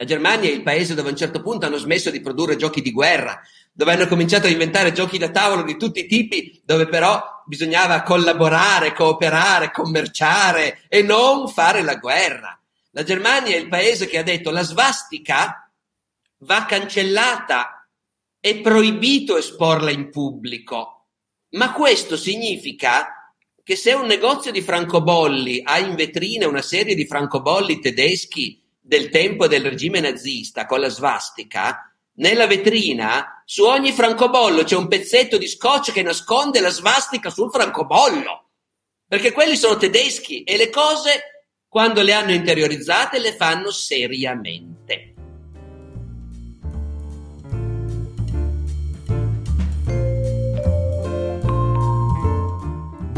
La Germania è il paese dove a un certo punto hanno smesso di produrre giochi di guerra, dove hanno cominciato a inventare giochi da tavolo di tutti i tipi, dove però bisognava collaborare, cooperare, commerciare e non fare la guerra. La Germania è il paese che ha detto la svastica va cancellata, è proibito esporla in pubblico, ma questo significa che se un negozio di francobolli ha in vetrina una serie di francobolli tedeschi del tempo del regime nazista con la svastica, nella vetrina su ogni francobollo c'è un pezzetto di scotch che nasconde la svastica sul francobollo. Perché quelli sono tedeschi e le cose, quando le hanno interiorizzate, le fanno seriamente.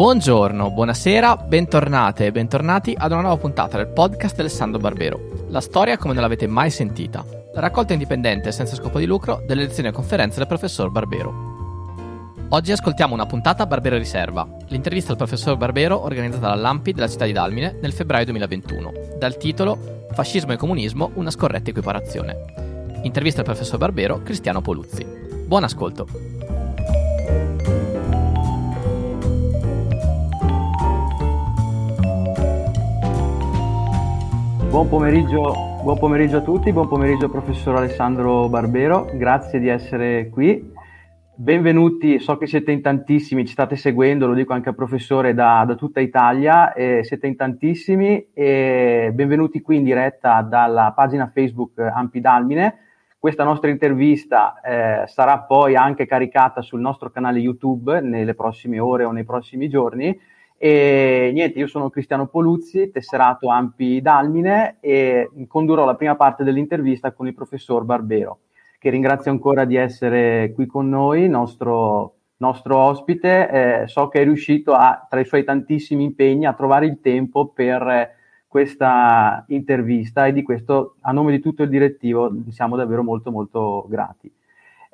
Buongiorno, buonasera, bentornate e bentornati ad una nuova puntata del podcast di Alessandro Barbero. La storia come non l'avete mai sentita. La raccolta indipendente senza scopo di lucro delle lezioni e conferenze del professor Barbero. Oggi ascoltiamo una puntata Barbero Riserva, l'intervista al professor Barbero organizzata dall'AMPI della città di Dalmine nel febbraio 2021, dal titolo Fascismo e comunismo, una scorretta equiparazione. Intervista al professor Barbero Cristiano Poluzzi. Buon ascolto. Buon pomeriggio, buon pomeriggio, a tutti, buon pomeriggio professor Alessandro Barbero, grazie di essere qui. Benvenuti, so che siete in tantissimi, ci state seguendo, lo dico anche al professore da, da tutta Italia, eh, siete in tantissimi e benvenuti qui in diretta dalla pagina Facebook Ampidalmine. Questa nostra intervista eh, sarà poi anche caricata sul nostro canale YouTube nelle prossime ore o nei prossimi giorni e niente, io sono Cristiano Poluzzi, tesserato Ampi Dalmine e condurrò la prima parte dell'intervista con il professor Barbero, che ringrazio ancora di essere qui con noi, nostro, nostro ospite. Eh, so che è riuscito a, tra i suoi tantissimi impegni a trovare il tempo per questa intervista e di questo, a nome di tutto il direttivo, siamo davvero molto molto grati.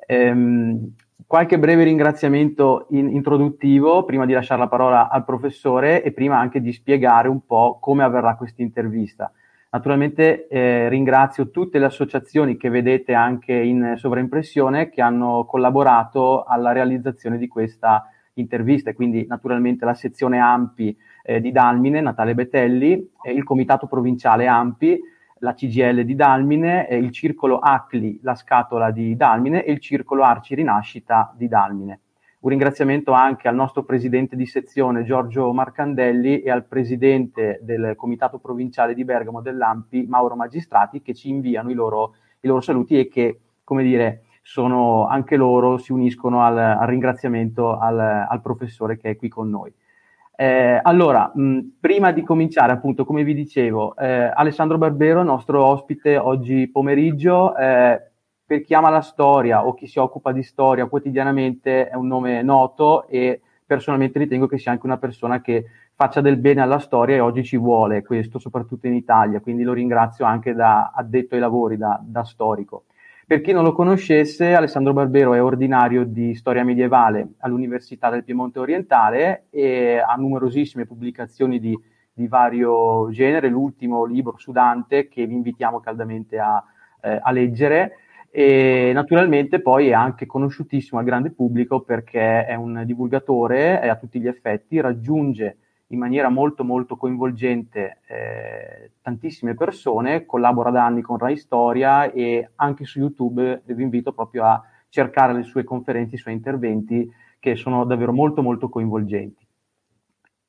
Ehm, qualche breve ringraziamento in, introduttivo prima di lasciare la parola al professore e prima anche di spiegare un po' come avverrà questa intervista. Naturalmente eh, ringrazio tutte le associazioni che vedete anche in sovraimpressione che hanno collaborato alla realizzazione di questa intervista, quindi naturalmente la sezione AMPI eh, di Dalmine, Natale Betelli, eh, il comitato provinciale AMPI, la CGL di Dalmine, il circolo ACLI, la scatola di Dalmine e il circolo Arci Rinascita di Dalmine. Un ringraziamento anche al nostro presidente di sezione Giorgio Marcandelli e al presidente del comitato provinciale di Bergamo dell'AMPI Mauro Magistrati che ci inviano i loro, i loro saluti e che, come dire, sono anche loro, si uniscono al, al ringraziamento al, al professore che è qui con noi. Eh, allora, mh, prima di cominciare, appunto, come vi dicevo, eh, Alessandro Barbero, nostro ospite oggi pomeriggio, eh, per chi ama la storia o chi si occupa di storia quotidianamente è un nome noto e personalmente ritengo che sia anche una persona che faccia del bene alla storia e oggi ci vuole questo, soprattutto in Italia, quindi lo ringrazio anche da addetto ai lavori, da, da storico. Per chi non lo conoscesse, Alessandro Barbero è ordinario di storia medievale all'Università del Piemonte Orientale e ha numerosissime pubblicazioni di, di vario genere, l'ultimo libro su Dante che vi invitiamo caldamente a, eh, a leggere. E naturalmente poi è anche conosciutissimo al grande pubblico perché è un divulgatore a tutti gli effetti, raggiunge in maniera molto molto coinvolgente eh, tantissime persone, collabora da anni con Rai Storia e anche su YouTube vi invito proprio a cercare le sue conferenze, i suoi interventi che sono davvero molto molto coinvolgenti.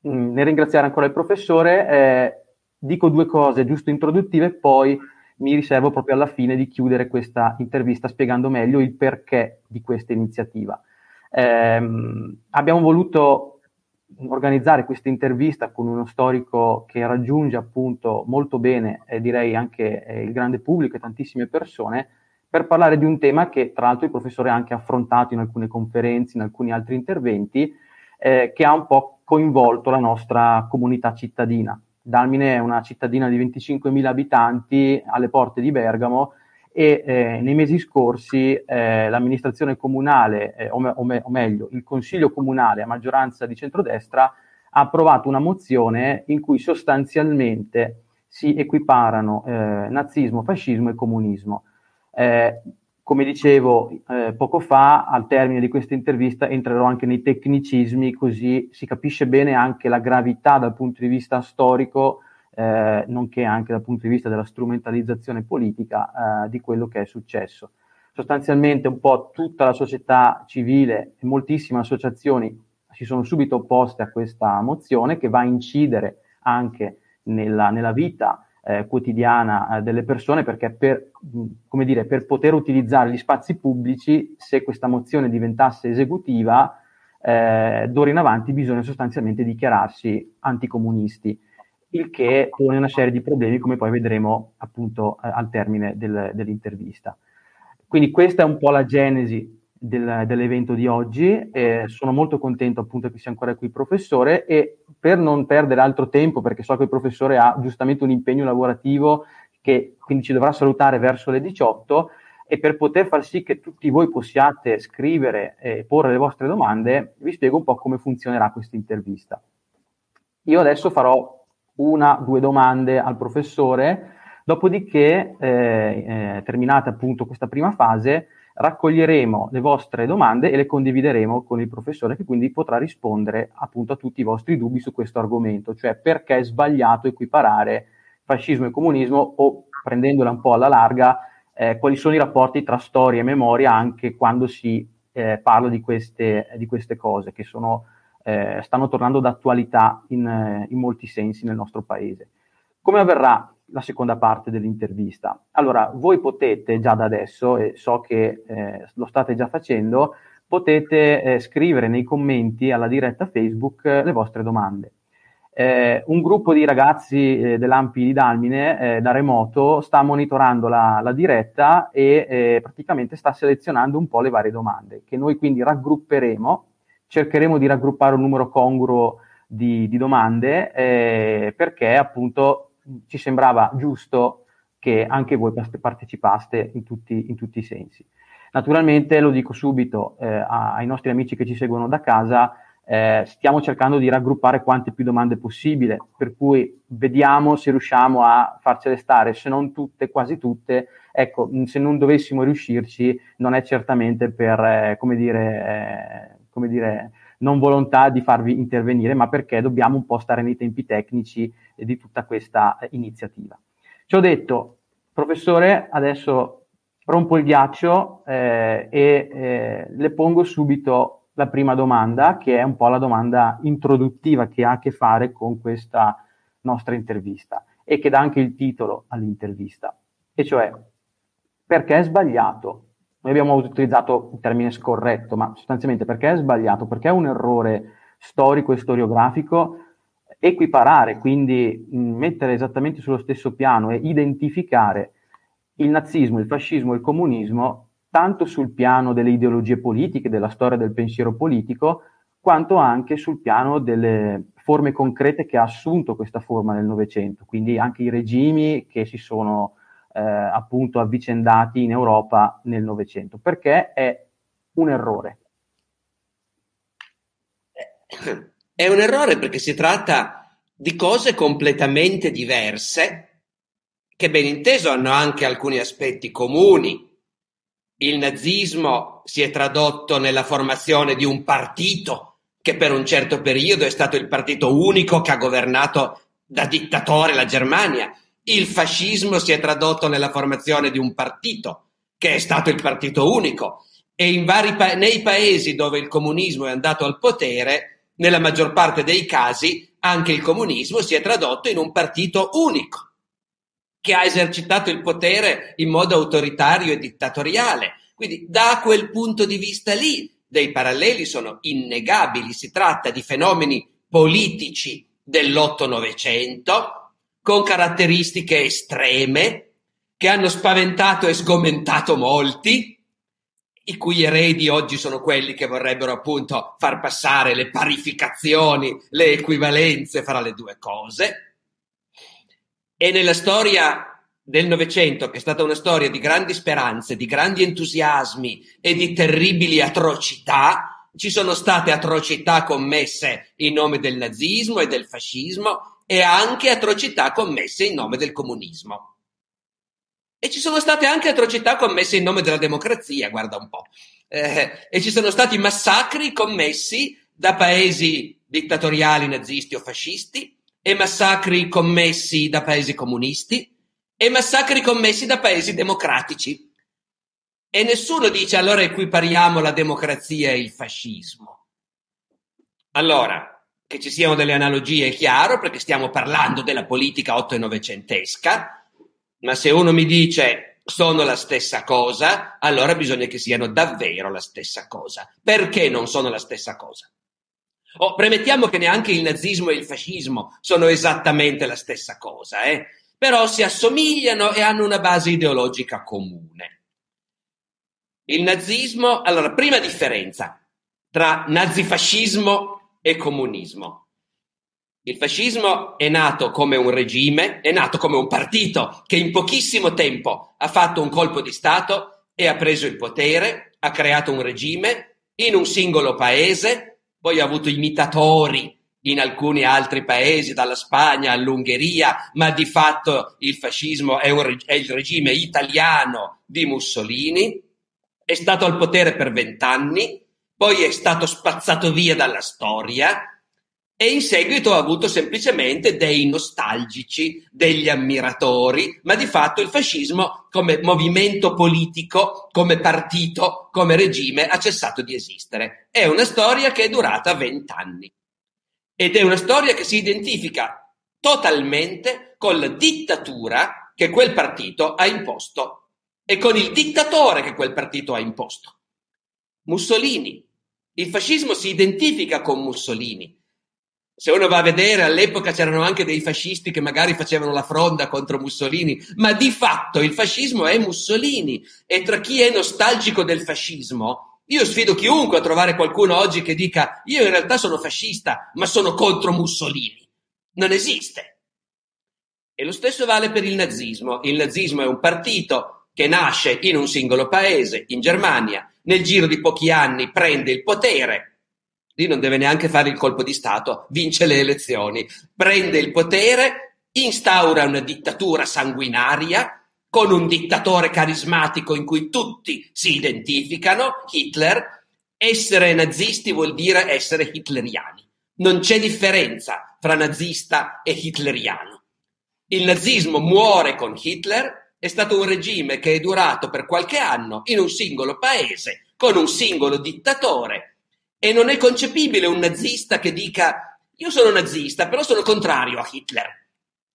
Mm, nel ringraziare ancora il professore, eh, dico due cose giusto introduttive, poi mi riservo proprio alla fine di chiudere questa intervista spiegando meglio il perché di questa iniziativa. Eh, abbiamo voluto organizzare questa intervista con uno storico che raggiunge appunto molto bene, eh, direi anche eh, il grande pubblico e tantissime persone, per parlare di un tema che tra l'altro il professore ha anche affrontato in alcune conferenze, in alcuni altri interventi, eh, che ha un po' coinvolto la nostra comunità cittadina. Dalmine è una cittadina di 25.000 abitanti alle porte di Bergamo e eh, nei mesi scorsi eh, l'amministrazione comunale, eh, o, me, o, me, o, meglio, il consiglio comunale a maggioranza di centrodestra ha approvato una mozione in cui sostanzialmente si equiparano eh, nazismo, fascismo e comunismo. Eh, come dicevo eh, poco fa, al termine di questa intervista entrerò anche nei tecnicismi, così si capisce bene anche la gravità dal punto di vista storico, eh, nonché anche dal punto di vista della strumentalizzazione politica eh, di quello che è successo. Sostanzialmente un po' tutta la società civile e moltissime associazioni si sono subito opposte a questa mozione che va a incidere anche nella, nella vita eh, quotidiana eh, delle persone perché per, come dire, per poter utilizzare gli spazi pubblici, se questa mozione diventasse esecutiva, eh, d'ora in avanti bisogna sostanzialmente dichiararsi anticomunisti, il che pone una serie di problemi come poi vedremo appunto al termine del, dell'intervista. Quindi questa è un po' la genesi del, dell'evento di oggi. Eh, sono molto contento appunto che sia ancora qui il professore e per non perdere altro tempo, perché so che il professore ha giustamente un impegno lavorativo che quindi ci dovrà salutare verso le 18 e per poter far sì che tutti voi possiate scrivere e porre le vostre domande, vi spiego un po' come funzionerà questa intervista. Io adesso farò una, due domande al professore, dopodiché, eh, eh, terminata appunto questa prima fase, raccoglieremo le vostre domande e le condivideremo con il professore che quindi potrà rispondere appunto a tutti i vostri dubbi su questo argomento, cioè perché è sbagliato equiparare fascismo e comunismo o prendendola un po' alla larga eh, quali sono i rapporti tra storia e memoria anche quando si eh, parla di queste, di queste, cose che sono, eh, stanno tornando d'attualità in, in molti sensi nel nostro paese. Come avverrà la seconda parte dell'intervista. Allora, voi potete già da adesso, e so che eh, lo state già facendo, potete eh, scrivere nei commenti alla diretta Facebook eh, le vostre domande. Eh, un gruppo di ragazzi eh, dell'Ampi di Dalmine eh, da remoto sta monitorando la, la diretta e praticamente sta selezionando un po' le varie domande che noi quindi raggrupperemo, cercheremo di raggruppare un numero congruo di, di domande perché appunto ci sembrava giusto che anche voi partecipaste in tutti, in tutti i sensi. Naturalmente, lo dico subito eh, ai nostri amici che ci seguono da casa, eh, stiamo cercando di raggruppare quante più domande possibile, per cui vediamo se riusciamo a farcele stare, se non tutte, quasi tutte. Ecco, se non dovessimo riuscirci, non è certamente per, eh, come dire, eh, come dire non volontà di farvi intervenire, ma perché dobbiamo un po' stare nei tempi tecnici di tutta questa eh, iniziativa. Ci ho detto, professore, adesso rompo il ghiaccio eh, e eh, le pongo subito la prima domanda, che è un po' la domanda introduttiva che ha a che fare con questa nostra intervista e che dà anche il titolo all'intervista, e cioè perché è sbagliato noi abbiamo utilizzato il termine scorretto, ma sostanzialmente perché è sbagliato? Perché è un errore storico e storiografico equiparare, quindi mettere esattamente sullo stesso piano e identificare il nazismo, il fascismo e il comunismo tanto sul piano delle ideologie politiche, della storia del pensiero politico, quanto anche sul piano delle forme concrete che ha assunto questa forma nel Novecento, quindi anche i regimi che si sono eh, appunto avvicendati in Europa nel Novecento, perché è un errore. È un errore perché si tratta di cose completamente diverse che ben inteso hanno anche alcuni aspetti comuni. Il nazismo si è tradotto nella formazione di un partito che per un certo periodo è stato il partito unico che ha governato da dittatore la Germania il fascismo si è tradotto nella formazione di un partito, che è stato il partito unico, e pa- nei paesi dove il comunismo è andato al potere, nella maggior parte dei casi, anche il comunismo si è tradotto in un partito unico, che ha esercitato il potere in modo autoritario e dittatoriale. Quindi da quel punto di vista lì dei paralleli sono innegabili, si tratta di fenomeni politici dell'otto-novecento con caratteristiche estreme che hanno spaventato e sgomentato molti, i cui eredi oggi sono quelli che vorrebbero appunto far passare le parificazioni, le equivalenze fra le due cose. E nella storia del Novecento, che è stata una storia di grandi speranze, di grandi entusiasmi e di terribili atrocità, ci sono state atrocità commesse in nome del nazismo e del fascismo e anche atrocità commesse in nome del comunismo. E ci sono state anche atrocità commesse in nome della democrazia, guarda un po'. Eh, e ci sono stati massacri commessi da paesi dittatoriali nazisti o fascisti, e massacri commessi da paesi comunisti, e massacri commessi da paesi democratici. E nessuno dice allora equipariamo la democrazia e il fascismo. Allora, che ci siano delle analogie è chiaro, perché stiamo parlando della politica otto e novecentesca, ma se uno mi dice sono la stessa cosa, allora bisogna che siano davvero la stessa cosa. Perché non sono la stessa cosa? Oh, premettiamo che neanche il nazismo e il fascismo sono esattamente la stessa cosa, eh? però si assomigliano e hanno una base ideologica comune. Il nazismo, allora, prima differenza tra nazifascismo e comunismo. Il fascismo è nato come un regime, è nato come un partito che in pochissimo tempo ha fatto un colpo di Stato e ha preso il potere, ha creato un regime in un singolo paese, poi ha avuto imitatori in alcuni altri paesi, dalla Spagna all'Ungheria, ma di fatto il fascismo è, un, è il regime italiano di Mussolini, è stato al potere per vent'anni, poi è stato spazzato via dalla storia e in seguito ha avuto semplicemente dei nostalgici, degli ammiratori, ma di fatto il fascismo come movimento politico, come partito, come regime ha cessato di esistere. È una storia che è durata vent'anni ed è una storia che si identifica totalmente con la dittatura che quel partito ha imposto e con il dittatore che quel partito ha imposto. Mussolini. Il fascismo si identifica con Mussolini. Se uno va a vedere, all'epoca c'erano anche dei fascisti che magari facevano la fronda contro Mussolini, ma di fatto il fascismo è Mussolini. E tra chi è nostalgico del fascismo, io sfido chiunque a trovare qualcuno oggi che dica io in realtà sono fascista, ma sono contro Mussolini. Non esiste. E lo stesso vale per il nazismo. Il nazismo è un partito che nasce in un singolo paese, in Germania, nel giro di pochi anni prende il potere, lì non deve neanche fare il colpo di Stato, vince le elezioni, prende il potere, instaura una dittatura sanguinaria con un dittatore carismatico in cui tutti si identificano, Hitler, essere nazisti vuol dire essere hitleriani. Non c'è differenza fra nazista e hitleriano. Il nazismo muore con Hitler, è stato un regime che è durato per qualche anno in un singolo paese, con un singolo dittatore. E non è concepibile un nazista che dica io sono nazista, però sono contrario a Hitler.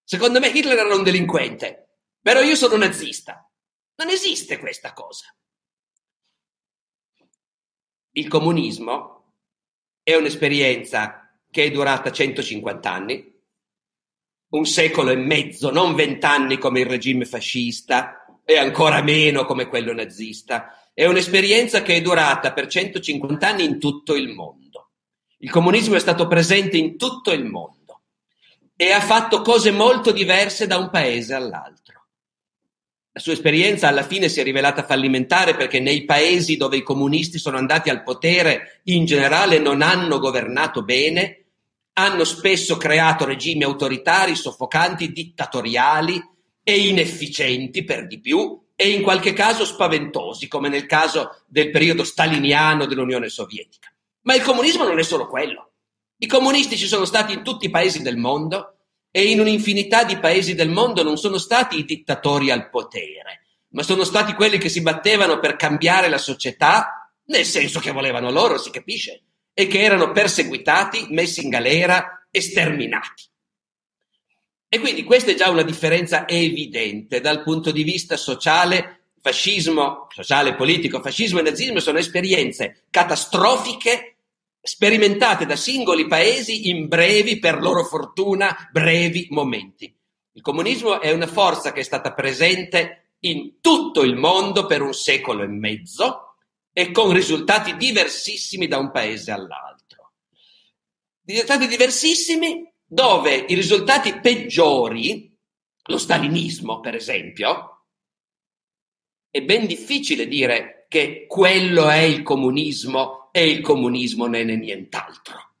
Secondo me Hitler era un delinquente, però io sono nazista. Non esiste questa cosa. Il comunismo è un'esperienza che è durata 150 anni, un secolo e mezzo, non vent'anni come il regime fascista e ancora meno come quello nazista. È un'esperienza che è durata per 150 anni in tutto il mondo. Il comunismo è stato presente in tutto il mondo e ha fatto cose molto diverse da un paese all'altro. La sua esperienza alla fine si è rivelata fallimentare perché nei paesi dove i comunisti sono andati al potere in generale non hanno governato bene hanno spesso creato regimi autoritari, soffocanti, dittatoriali e inefficienti per di più e in qualche caso spaventosi, come nel caso del periodo staliniano dell'Unione Sovietica. Ma il comunismo non è solo quello. I comunisti ci sono stati in tutti i paesi del mondo e in un'infinità di paesi del mondo non sono stati i dittatori al potere, ma sono stati quelli che si battevano per cambiare la società nel senso che volevano loro, si capisce, e che erano perseguitati, messi in galera e sterminati. E quindi questa è già una differenza evidente dal punto di vista sociale, fascismo, sociale, politico, fascismo e nazismo sono esperienze catastrofiche sperimentate da singoli paesi in brevi, per loro fortuna, brevi momenti. Il comunismo è una forza che è stata presente in tutto il mondo per un secolo e mezzo, e con risultati diversissimi da un paese all'altro. Risultati diversissimi dove i risultati peggiori, lo stalinismo per esempio, è ben difficile dire che quello è il comunismo e il comunismo non è nient'altro.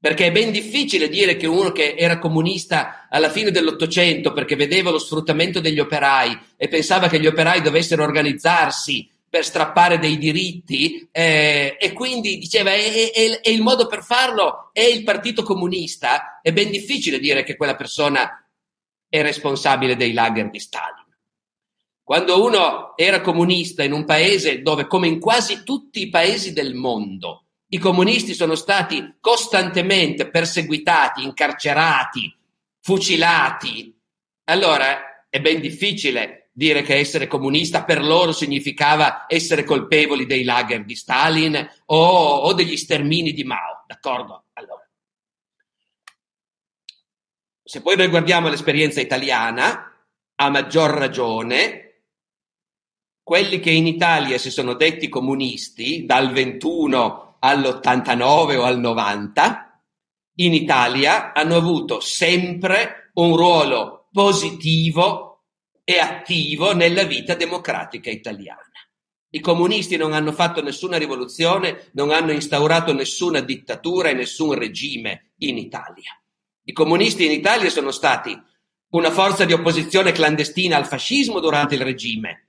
perché è ben difficile dire che uno che era comunista alla fine dell'Ottocento perché vedeva lo sfruttamento degli operai e pensava che gli operai dovessero organizzarsi per strappare dei diritti eh, e quindi diceva e, e, e il modo per farlo è il Partito Comunista, è ben difficile dire che quella persona è responsabile dei lager di Stalin. Quando uno era comunista in un paese dove, come in quasi tutti i paesi del mondo, i comunisti sono stati costantemente perseguitati, incarcerati, fucilati, allora è ben difficile dire che essere comunista per loro significava essere colpevoli dei lager di Stalin o, o degli stermini di Mao, d'accordo? Allora. Se poi noi guardiamo l'esperienza italiana, a maggior ragione, quelli che in Italia si sono detti comunisti dal 21 all'89 o al 90, in Italia hanno avuto sempre un ruolo positivo e attivo nella vita democratica italiana. I comunisti non hanno fatto nessuna rivoluzione, non hanno instaurato nessuna dittatura e nessun regime in Italia. I comunisti in Italia sono stati una forza di opposizione clandestina al fascismo durante il regime,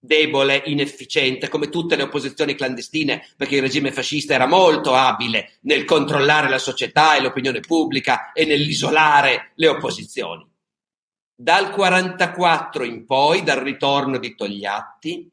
debole, inefficiente, come tutte le opposizioni clandestine, perché il regime fascista era molto abile nel controllare la società e l'opinione pubblica e nell'isolare le opposizioni. Dal 1944 in poi, dal ritorno di Togliatti,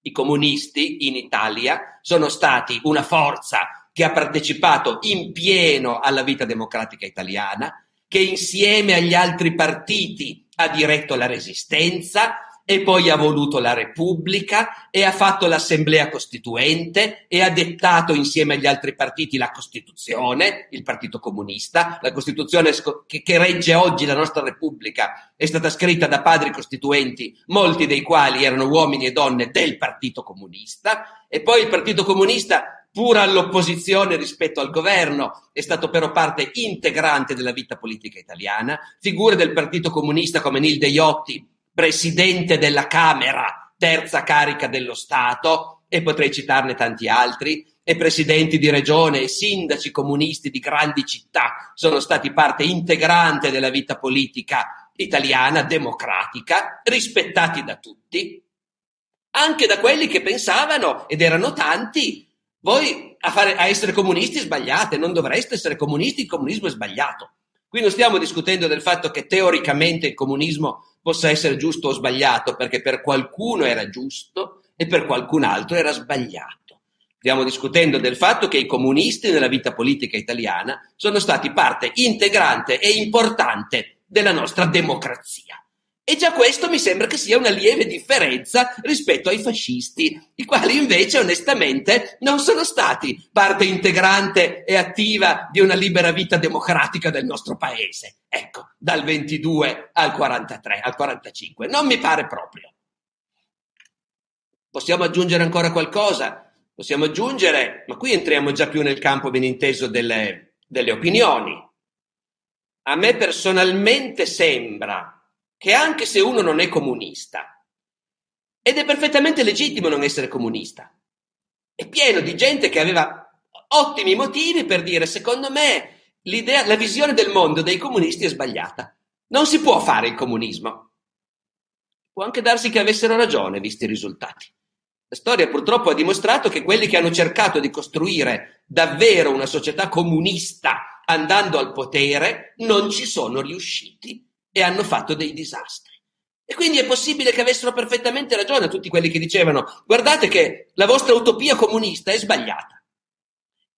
i comunisti in Italia sono stati una forza che ha partecipato in pieno alla vita democratica italiana, che insieme agli altri partiti ha diretto la resistenza, e poi ha voluto la Repubblica e ha fatto l'Assemblea Costituente e ha dettato insieme agli altri partiti la Costituzione, il Partito Comunista, la Costituzione che, regge oggi la nostra Repubblica è stata scritta da padri costituenti, molti dei quali erano uomini e donne del Partito Comunista e poi il Partito Comunista pur all'opposizione rispetto al governo, è stato però parte integrante della vita politica italiana. Figure del Partito Comunista come Nilde Iotti, presidente della Camera, terza carica dello Stato, e potrei citarne tanti altri, e presidenti di regione e sindaci comunisti di grandi città sono stati parte integrante della vita politica italiana, democratica, rispettati da tutti, anche da quelli che pensavano, ed erano tanti, voi a, fare, a essere comunisti sbagliate, non dovreste essere comunisti, il comunismo è sbagliato. Qui non stiamo discutendo del fatto che teoricamente il comunismo possa essere giusto o sbagliato, perché per qualcuno era giusto e per qualcun altro era sbagliato. Stiamo discutendo del fatto che i comunisti nella vita politica italiana sono stati parte integrante e importante della nostra democrazia. E già questo mi sembra che sia una lieve differenza rispetto ai fascisti, i quali invece onestamente non sono stati parte integrante e attiva di una libera vita democratica del nostro paese. Ecco, dal 22 al 43, al 45. Non mi pare proprio. Possiamo aggiungere ancora qualcosa? Possiamo aggiungere, ma qui entriamo già più nel campo ben inteso delle, delle opinioni. A me personalmente sembra che anche se uno non è comunista, ed è perfettamente legittimo non essere comunista, è pieno di gente che aveva ottimi motivi per dire, secondo me, l'idea, la visione del mondo dei comunisti è sbagliata. Non si può fare il comunismo. Può anche darsi che avessero ragione, visti i risultati. La storia purtroppo ha dimostrato che quelli che hanno cercato di costruire davvero una società comunista andando al potere non ci sono riusciti e hanno fatto dei disastri. E quindi è possibile che avessero perfettamente ragione tutti quelli che dicevano guardate che la vostra utopia comunista è sbagliata.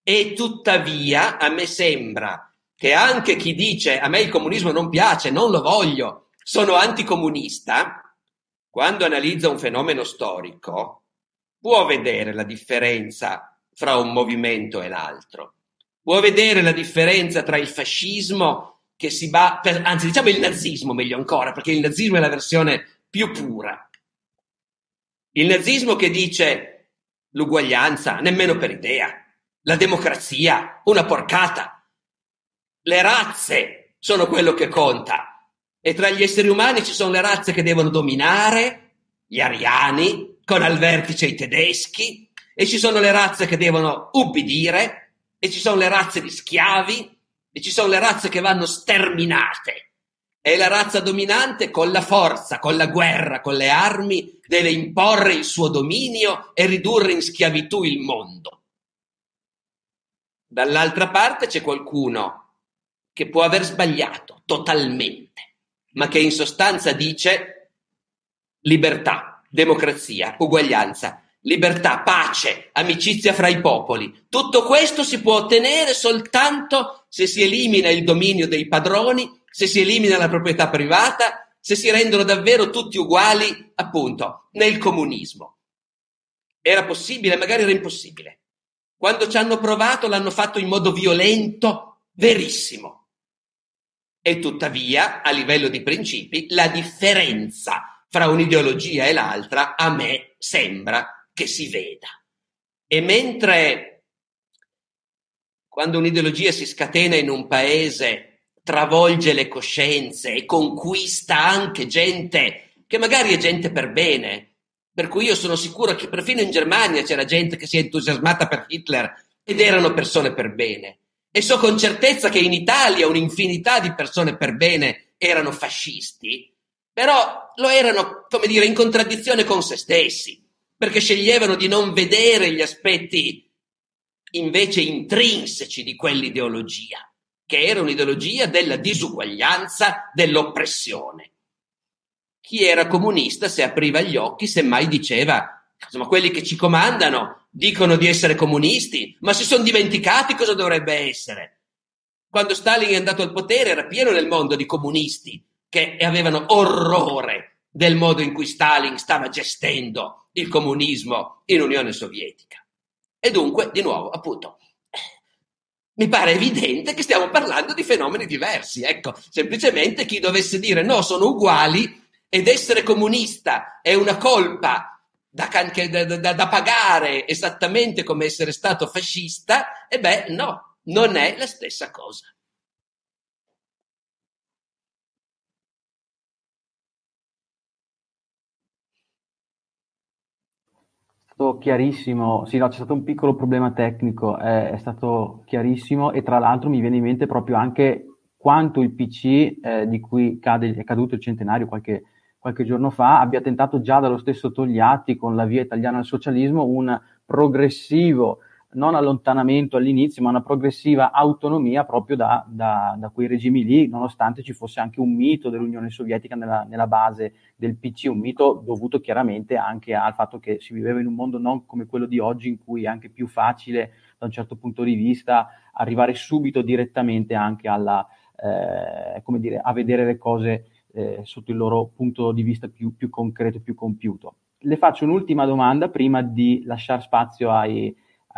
E tuttavia a me sembra che anche chi dice a me il comunismo non piace, non lo voglio, sono anticomunista, quando analizza un fenomeno storico, può vedere la differenza fra un movimento e l'altro. Può vedere la differenza tra il fascismo che si va, anzi diciamo il nazismo meglio ancora, perché il nazismo è la versione più pura. Il nazismo che dice l'uguaglianza, nemmeno per idea, la democrazia, una porcata, le razze sono quello che conta e tra gli esseri umani ci sono le razze che devono dominare, gli ariani, con al vertice i tedeschi, e ci sono le razze che devono ubbidire, e ci sono le razze di schiavi e ci sono le razze che vanno sterminate. E la razza dominante con la forza, con la guerra, con le armi deve imporre il suo dominio e ridurre in schiavitù il mondo. Dall'altra parte c'è qualcuno che può aver sbagliato totalmente, ma che in sostanza dice libertà, democrazia, uguaglianza, libertà, pace, amicizia fra i popoli. Tutto questo si può ottenere soltanto se si elimina il dominio dei padroni, se si elimina la proprietà privata, se si rendono davvero tutti uguali, appunto, nel comunismo. Era possibile, magari era impossibile. Quando ci hanno provato l'hanno fatto in modo violento, verissimo. E tuttavia, a livello di principi, la differenza fra un'ideologia e l'altra a me sembra che si veda. E mentre quando un'ideologia si scatena in un paese, travolge le coscienze e conquista anche gente che magari è gente per bene, per cui io sono sicuro che perfino in Germania c'era gente che si è entusiasmata per Hitler ed erano persone per bene. E so con certezza che in Italia un'infinità di persone per bene erano fascisti, però lo erano, come dire, in contraddizione con se stessi perché sceglievano di non vedere gli aspetti invece intrinseci di quell'ideologia, che era un'ideologia della disuguaglianza, dell'oppressione. Chi era comunista, se apriva gli occhi, semmai diceva, insomma, quelli che ci comandano dicono di essere comunisti, ma si sono dimenticati cosa dovrebbe essere. Quando Stalin è andato al potere era pieno nel mondo di comunisti che avevano orrore del modo in cui Stalin stava gestendo il comunismo in Unione Sovietica. E dunque, di nuovo, appunto, mi pare evidente che stiamo parlando di fenomeni diversi. Ecco, semplicemente chi dovesse dire no, sono uguali ed essere comunista è una colpa da, da, da, da pagare esattamente come essere stato fascista, e beh, no, non è la stessa cosa. Stato chiarissimo, sì, no, c'è stato un piccolo problema tecnico, è, è, stato chiarissimo e tra l'altro mi viene in mente proprio anche quanto il PC eh, di cui cade, è caduto il centenario qualche, qualche, giorno fa abbia tentato già dallo stesso Togliatti con la via italiana al socialismo un progressivo non allontanamento all'inizio, ma una progressiva autonomia proprio da, da, da, quei regimi lì, nonostante ci fosse anche un mito dell'Unione Sovietica nella, nella, base del PC, un mito dovuto chiaramente anche al fatto che si viveva in un mondo non come quello di oggi, in cui è anche più facile, da un certo punto di vista, arrivare subito direttamente anche alla, eh, come dire, a vedere le cose eh, sotto il loro punto di vista più, più concreto, più compiuto. Le faccio un'ultima domanda prima di lasciare spazio ai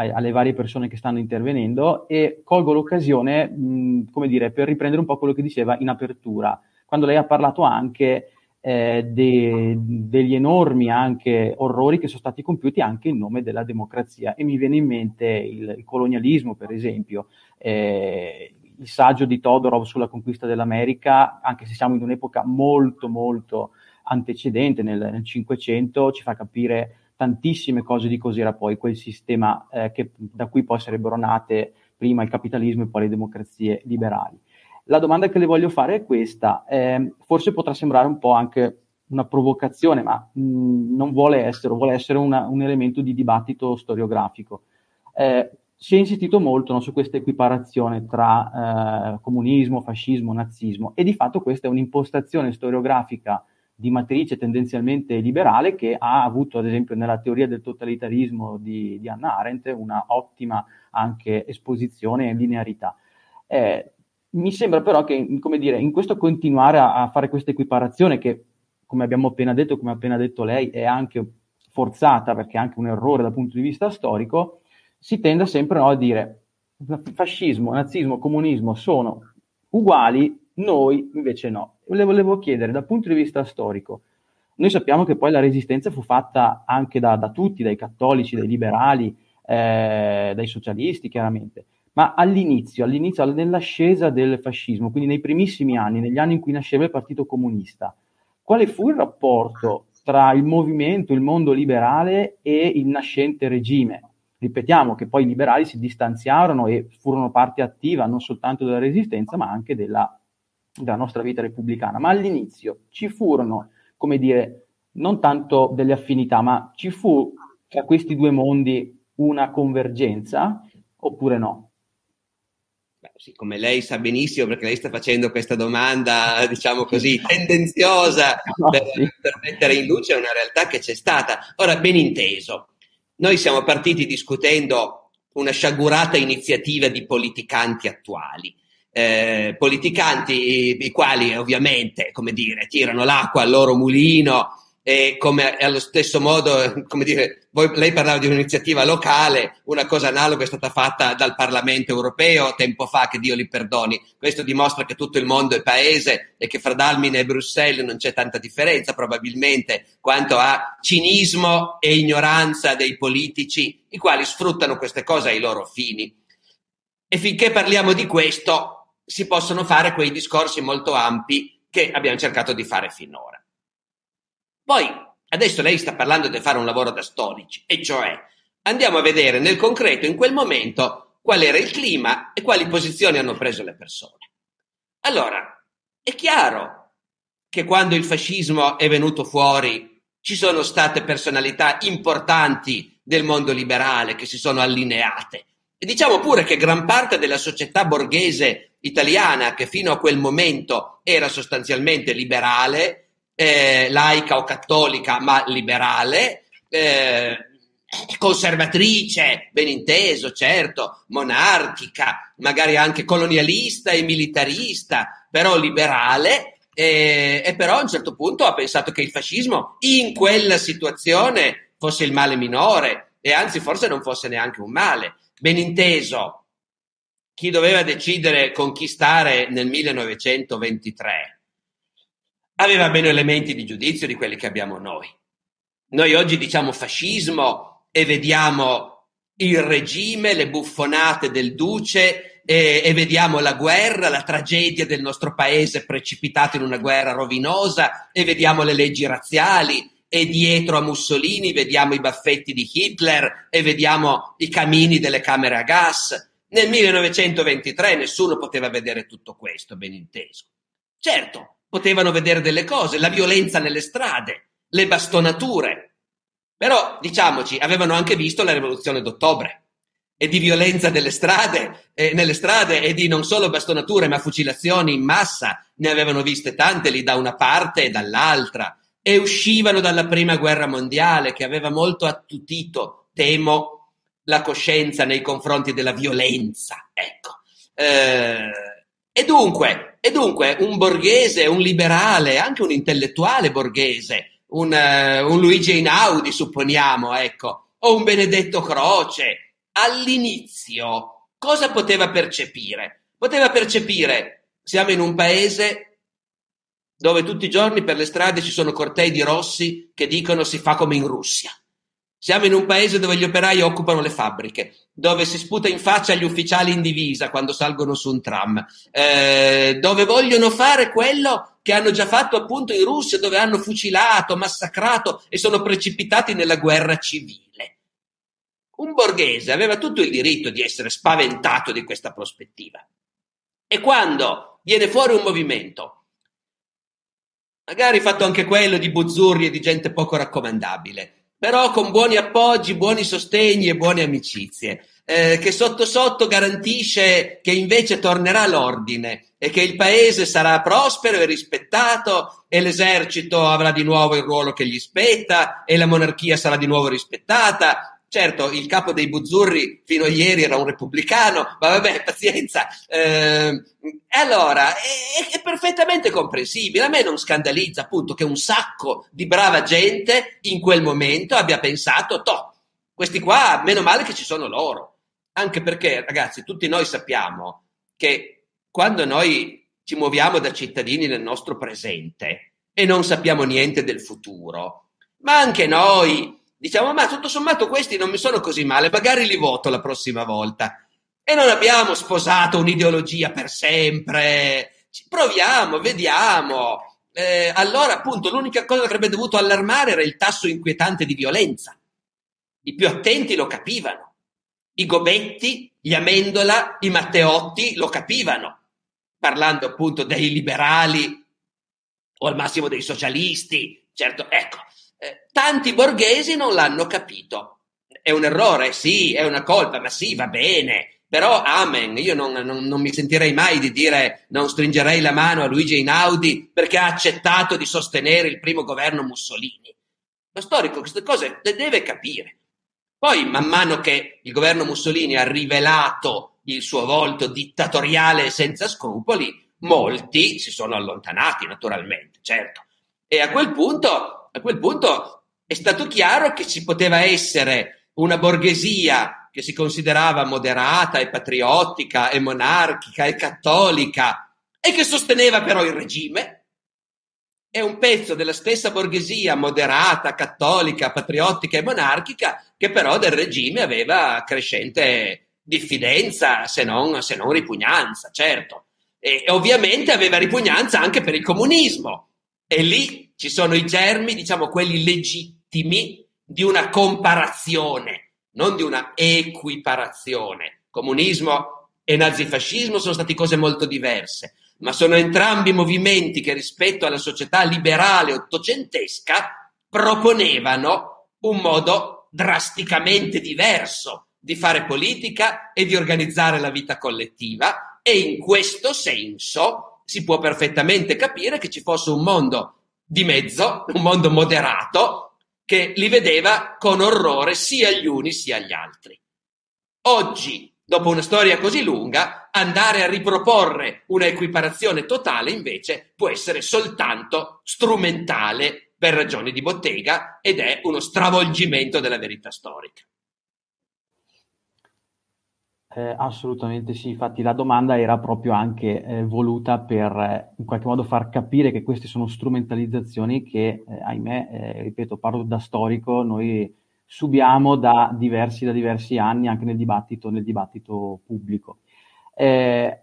alle varie persone che stanno intervenendo e colgo l'occasione, mh, come dire, per riprendere un po' quello che diceva in apertura, quando lei ha parlato anche eh, de, degli enormi anche orrori che sono stati compiuti anche in nome della democrazia. E mi viene in mente il, il colonialismo, per esempio, eh, il saggio di Todorov sulla conquista dell'America, anche se siamo in un'epoca molto molto antecedente nel Cinquecento, ci fa capire tantissime cose di cos'era poi quel sistema eh, che, da cui poi sarebbero nate prima il capitalismo e poi le democrazie liberali. La domanda che le voglio fare è questa, eh, forse potrà sembrare un po' anche una provocazione, ma mh, mm, non vuole essere, vuole essere una, un elemento di dibattito storiografico. Eh, si è insistito molto no, su questa equiparazione tra eh, comunismo, fascismo, nazismo e di fatto questa è un'impostazione storiografica di matrice tendenzialmente liberale che ha avuto, ad esempio, nella teoria del totalitarismo di, di Hannah Arendt una ottima anche esposizione e linearità. Eh, mi sembra però che, come dire, in questo continuare a, a, fare questa equiparazione che, come abbiamo appena detto, come ha appena detto lei, è anche forzata perché è anche un errore dal punto di vista storico, si tende sempre no, a dire fascismo, nazismo, comunismo sono uguali, noi invece no. Le volevo chiedere, dal punto di vista storico, noi sappiamo che poi la resistenza fu fatta anche da, da tutti, dai cattolici, dai liberali, eh, dai socialisti chiaramente, ma all'inizio, all'inizio, nell'ascesa del fascismo, quindi nei primissimi anni, negli anni in cui nasceva il Partito Comunista, quale fu il rapporto tra il movimento, il mondo liberale e il nascente regime? ripetiamo che poi i liberali si distanziarono e furono parte attiva non soltanto della resistenza, ma anche della, della nostra vita repubblicana. Ma all'inizio ci furono, come dire, non tanto delle affinità, ma ci fu tra questi due mondi una convergenza oppure no? Beh, sì, come lei sa benissimo, perché lei sta facendo questa domanda, diciamo così, tendenziosa no, per, sì. per mettere in luce una realtà che c'è stata. Ora, ben inteso, noi siamo partiti discutendo una sciagurata iniziativa di politicanti attuali. Eh, politicanti i, i, quali ovviamente, come dire, tirano l'acqua al loro mulino e come allo stesso modo, come dire, voi, lei parlava di un'iniziativa locale, una cosa analoga è stata fatta dal Parlamento europeo tempo fa, che Dio li perdoni. Questo dimostra che tutto il mondo è paese e che fra Dalmine e Bruxelles non c'è tanta differenza probabilmente quanto a cinismo e ignoranza dei politici, i quali sfruttano queste cose ai loro fini. E finché parliamo di questo, si possono fare quei discorsi molto ampi che abbiamo cercato di fare finora. Poi, adesso lei sta parlando di fare un lavoro da storici, e cioè andiamo a vedere nel concreto in quel momento qual era il clima e quali posizioni hanno preso le persone. Allora, è chiaro che quando il fascismo è venuto fuori ci sono state personalità importanti del mondo liberale che si sono allineate. E diciamo pure che gran parte della società borghese italiana, che fino a quel momento era sostanzialmente liberale, eh, laica o cattolica, ma liberale, eh, conservatrice, ben inteso, certo, monarchica, magari anche colonialista e militarista, però liberale, e, e, però a un certo punto ha pensato che il fascismo in quella situazione fosse il male minore e anzi forse non fosse neanche un male. Ben inteso, chi doveva decidere con chi stare nel 1923 aveva meno elementi di giudizio di quelli che abbiamo noi. Noi oggi diciamo fascismo e vediamo il regime, le buffonate del duce e, e, vediamo la guerra, la tragedia del nostro paese precipitato in una guerra rovinosa e vediamo le leggi razziali e dietro a Mussolini vediamo i baffetti di Hitler e vediamo i camini delle camere a gas. Nel 1923 nessuno poteva vedere tutto questo, ben inteso. Certo, potevano vedere delle cose, la violenza nelle strade, le bastonature. Però, diciamoci, avevano anche visto la rivoluzione d'ottobre e di violenza delle strade, eh, nelle strade e di non solo bastonature ma fucilazioni in massa, ne avevano viste tante lì da una parte e dall'altra e uscivano dalla prima guerra mondiale che aveva molto attutito, temo, la coscienza nei confronti della violenza. Ecco. Eh, e dunque, e dunque un borghese, un liberale, anche un intellettuale borghese, un, uh, un Luigi Einaudi, supponiamo, ecco, o un Benedetto Croce, all'inizio cosa poteva percepire? Poteva percepire, siamo in un paese dove tutti i giorni per le strade ci sono cortei di rossi che dicono si fa come in Russia. Siamo in un paese dove gli operai occupano le fabbriche, dove si sputa in faccia agli ufficiali in divisa quando salgono su un tram, eh, dove vogliono fare quello che hanno già fatto appunto in Russia, dove hanno fucilato, massacrato e sono precipitati nella guerra civile. Un borghese aveva tutto il diritto di essere spaventato di questa prospettiva. E quando viene fuori un movimento, magari fatto anche quello di buzzurri e di gente poco raccomandabile, però con buoni appoggi, buoni sostegni e buone amicizie, eh, che sotto sotto garantisce che invece tornerà l'ordine e che il paese sarà prospero e rispettato e l'esercito avrà di nuovo il ruolo che gli spetta e la monarchia sarà di nuovo rispettata Certo, il capo dei Buzzurri fino a ieri era un repubblicano, ma vabbè, pazienza. Eh, allora, è, è, perfettamente comprensibile. A me non scandalizza appunto che un sacco di brava gente in quel momento abbia pensato, toh, questi qua, meno male che ci sono loro. Anche perché, ragazzi, tutti noi sappiamo che quando noi ci muoviamo da cittadini nel nostro presente e non sappiamo niente del futuro, ma anche noi diciamo ma tutto sommato questi non mi sono così male, magari li voto la prossima volta. E non abbiamo sposato un'ideologia per sempre, ci proviamo, vediamo. Eh, allora appunto l'unica cosa che avrebbe dovuto allarmare era il tasso inquietante di violenza. I più attenti lo capivano. i Gobetti, gli Amendola, i Matteotti lo capivano, parlando appunto dei liberali o al massimo dei socialisti. Certo, ecco, tanti borghesi non l'hanno capito. È un errore, sì, è una colpa, ma sì, va bene. Però, amen, io non, non, non, mi sentirei mai di dire non stringerei la mano a Luigi Einaudi perché ha accettato di sostenere il primo governo Mussolini. Lo storico queste cose le deve capire. Poi, man mano che il governo Mussolini ha rivelato il suo volto dittatoriale senza scrupoli, molti si sono allontanati, naturalmente, certo. E a quel punto, a quel punto è stato chiaro che ci poteva essere una borghesia che si considerava moderata e patriottica e monarchica e cattolica e che sosteneva però il regime, è un pezzo della stessa borghesia moderata, cattolica, patriottica e monarchica che però del regime aveva crescente diffidenza, se non, se non ripugnanza, certo. E, e ovviamente aveva ripugnanza anche per il comunismo. E lì ci sono i germi, diciamo quelli legittimi, di una comparazione, non di una equiparazione. Comunismo e nazifascismo sono stati cose molto diverse, ma sono entrambi movimenti che rispetto alla società liberale ottocentesca proponevano un modo drasticamente diverso di fare politica e di organizzare la vita collettiva e in questo senso si può perfettamente capire che ci fosse un mondo di mezzo, un mondo moderato, che li vedeva con orrore sia gli uni sia gli altri. Oggi, dopo una storia così lunga, andare a riproporre una equiparazione totale invece può essere soltanto strumentale per ragioni di bottega ed è uno stravolgimento della verità storica. Eh, assolutamente sì, infatti la domanda era proprio anche eh, voluta per eh, in qualche modo far capire che queste sono strumentalizzazioni che, eh, ahimè, eh, ripeto, parlo da storico, noi subiamo da diversi, da diversi anni anche nel dibattito, nel dibattito pubblico. Eh,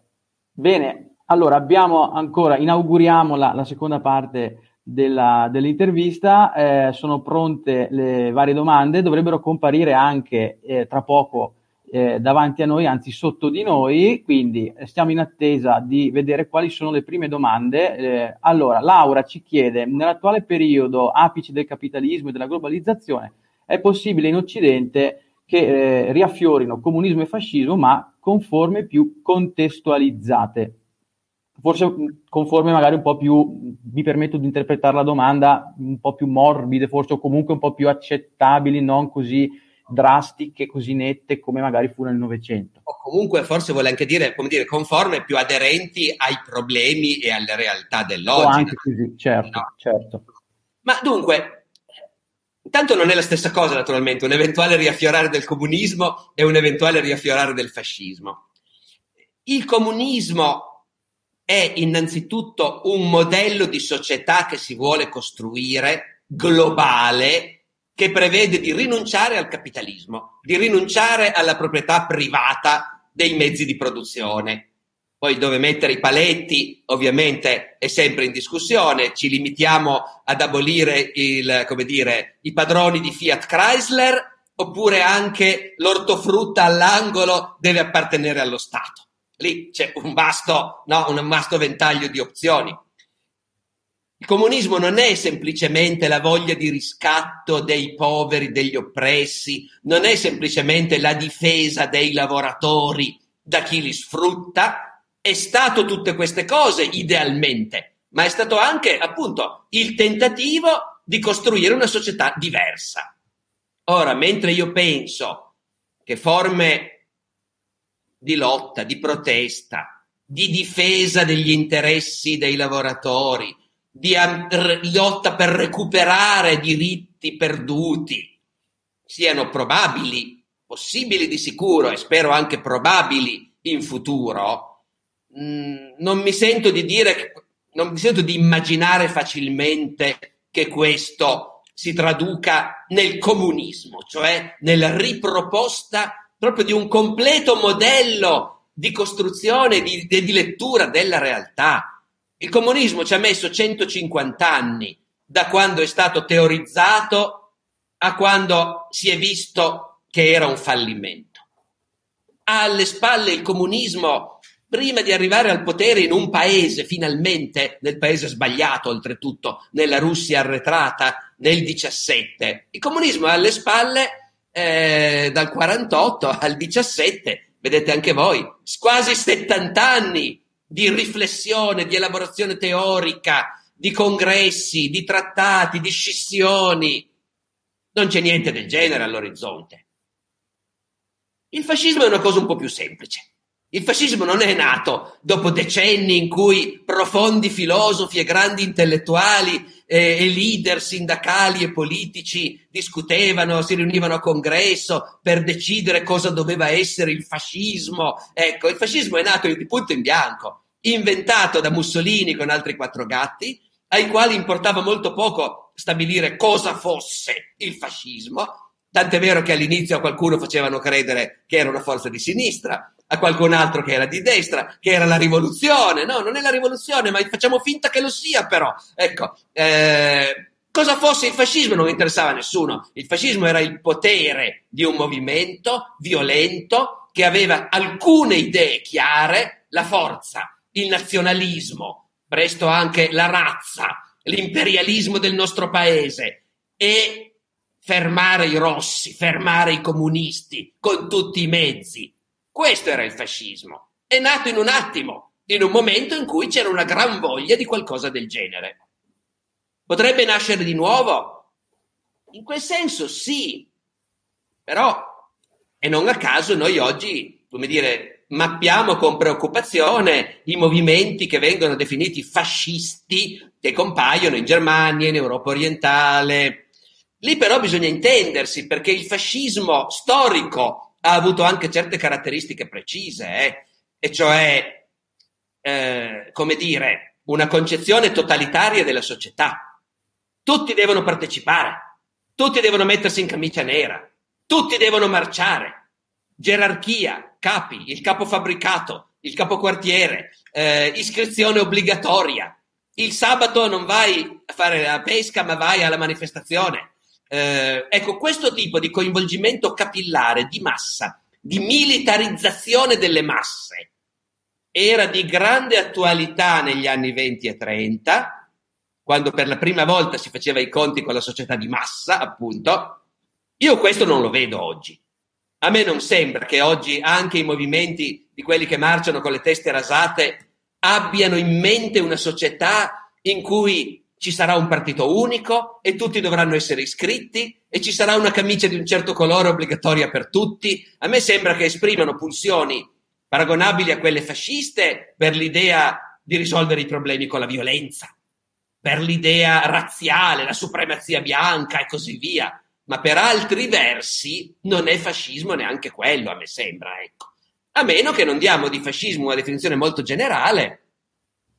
bene, allora abbiamo ancora, inauguriamo la, la seconda parte della, dell'intervista, sono pronte le varie domande, dovrebbero comparire anche tra poco eh, davanti a noi, anzi sotto di noi, quindi eh, stiamo in attesa di vedere quali sono le prime domande. Eh, allora, Laura ci chiede, nell'attuale periodo apice del capitalismo e della globalizzazione, è possibile in Occidente che eh, riaffiorino comunismo e fascismo, ma con forme più contestualizzate? Forse mm, con forme magari un po' più, mi permetto di interpretare la domanda, un po' più morbide, forse o comunque un po' più accettabili, non così drastiche, così nette come magari fu nel Novecento. O comunque forse vuole anche dire, come dire, conforme più aderenti ai problemi e alle realtà dell'oggi. O anche così, certo, no? certo. Ma dunque, intanto non è la stessa cosa naturalmente, un eventuale riaffiorare del comunismo e un eventuale riaffiorare del fascismo. Il comunismo è innanzitutto un modello di società che si vuole costruire globale che prevede di rinunciare al capitalismo, di rinunciare alla proprietà privata dei mezzi di produzione. Poi dove mettere i paletti ovviamente è sempre in discussione, ci limitiamo ad abolire il, dire, i padroni di Fiat Chrysler oppure anche l'ortofrutta all'angolo deve appartenere allo Stato. Lì c'è un vasto, no, un vasto ventaglio di opzioni. Il comunismo non è semplicemente la voglia di riscatto dei poveri, degli oppressi, non è semplicemente la difesa dei lavoratori da chi li sfrutta, è stato tutte queste cose idealmente, ma è stato anche appunto il tentativo di costruire una società diversa. Ora, mentre io penso che forme di lotta, di protesta, di difesa degli interessi dei lavoratori, di lotta per recuperare diritti perduti. Siano probabili, possibili di sicuro e spero anche probabili in futuro, mm, non mi sento di dire, non mi sento di immaginare facilmente che questo si traduca nel comunismo, cioè nella riproposta proprio di un completo modello di costruzione, di, di lettura della realtà il comunismo ci ha messo 150 anni da quando è stato teorizzato a quando si è visto che era un fallimento. ha alle spalle il comunismo prima di arrivare al potere in un paese, finalmente, nel paese sbagliato oltretutto, nella Russia arretrata nel 17. Il comunismo ha alle spalle eh, dal 48 al 17, vedete anche voi, quasi 70 anni di riflessione, di elaborazione teorica, di congressi, di trattati, di scissioni. Non c'è niente del genere all'orizzonte. Il fascismo è una cosa un po' più semplice. Il fascismo non è nato dopo decenni in cui profondi filosofi e grandi intellettuali eh, e leader sindacali e politici discutevano, si riunivano a congresso per decidere cosa doveva essere il fascismo. Ecco, il fascismo è nato di punto in bianco, inventato da Mussolini con altri quattro gatti, ai quali importava molto poco stabilire cosa fosse il fascismo, tant'è vero che all'inizio a qualcuno facevano credere che era una forza di sinistra, a qualcun altro che era di destra, che era la rivoluzione. No, non è la rivoluzione, ma facciamo finta che lo sia però. Ecco, eh, cosa fosse il fascismo non interessava a nessuno. Il fascismo era il potere di un movimento violento che aveva alcune idee chiare, la forza, il nazionalismo, presto anche la razza, l'imperialismo del nostro paese e fermare i rossi, fermare i comunisti con tutti i mezzi. Questo era il fascismo. È nato in un attimo, in un momento in cui c'era una gran voglia di qualcosa del genere. Potrebbe nascere di nuovo? In quel senso sì, però, e non a caso noi oggi, come dire, mappiamo con preoccupazione i movimenti che vengono definiti fascisti che compaiono in Germania, in Europa orientale. Lì però bisogna intendersi perché il fascismo storico ha avuto anche certe caratteristiche precise, eh? e cioè, eh, come dire, una concezione totalitaria della società. Tutti devono partecipare, tutti devono mettersi in camicia nera, tutti devono marciare. Gerarchia, capi, il capofabbricato, il capoquartiere, eh, iscrizione obbligatoria. Il sabato non vai a fare la pesca, ma vai alla manifestazione. Eh, ecco, questo tipo di coinvolgimento capillare di massa, di militarizzazione delle masse, era di grande attualità negli anni 20 e 30, quando per la prima volta si faceva i conti con la società di massa, appunto. Io questo non lo vedo oggi. A me non sembra che oggi anche i movimenti di quelli che marciano con le teste rasate abbiano in mente una società in cui ci sarà un partito unico e tutti dovranno essere iscritti e ci sarà una camicia di un certo colore obbligatoria per tutti. A me sembra che esprimano pulsioni paragonabili a quelle fasciste per l'idea di risolvere i problemi con la violenza, per l'idea razziale, la supremazia bianca e così via. Ma per altri versi non è fascismo neanche quello, a me sembra, ecco. A meno che non diamo di fascismo una definizione molto generale,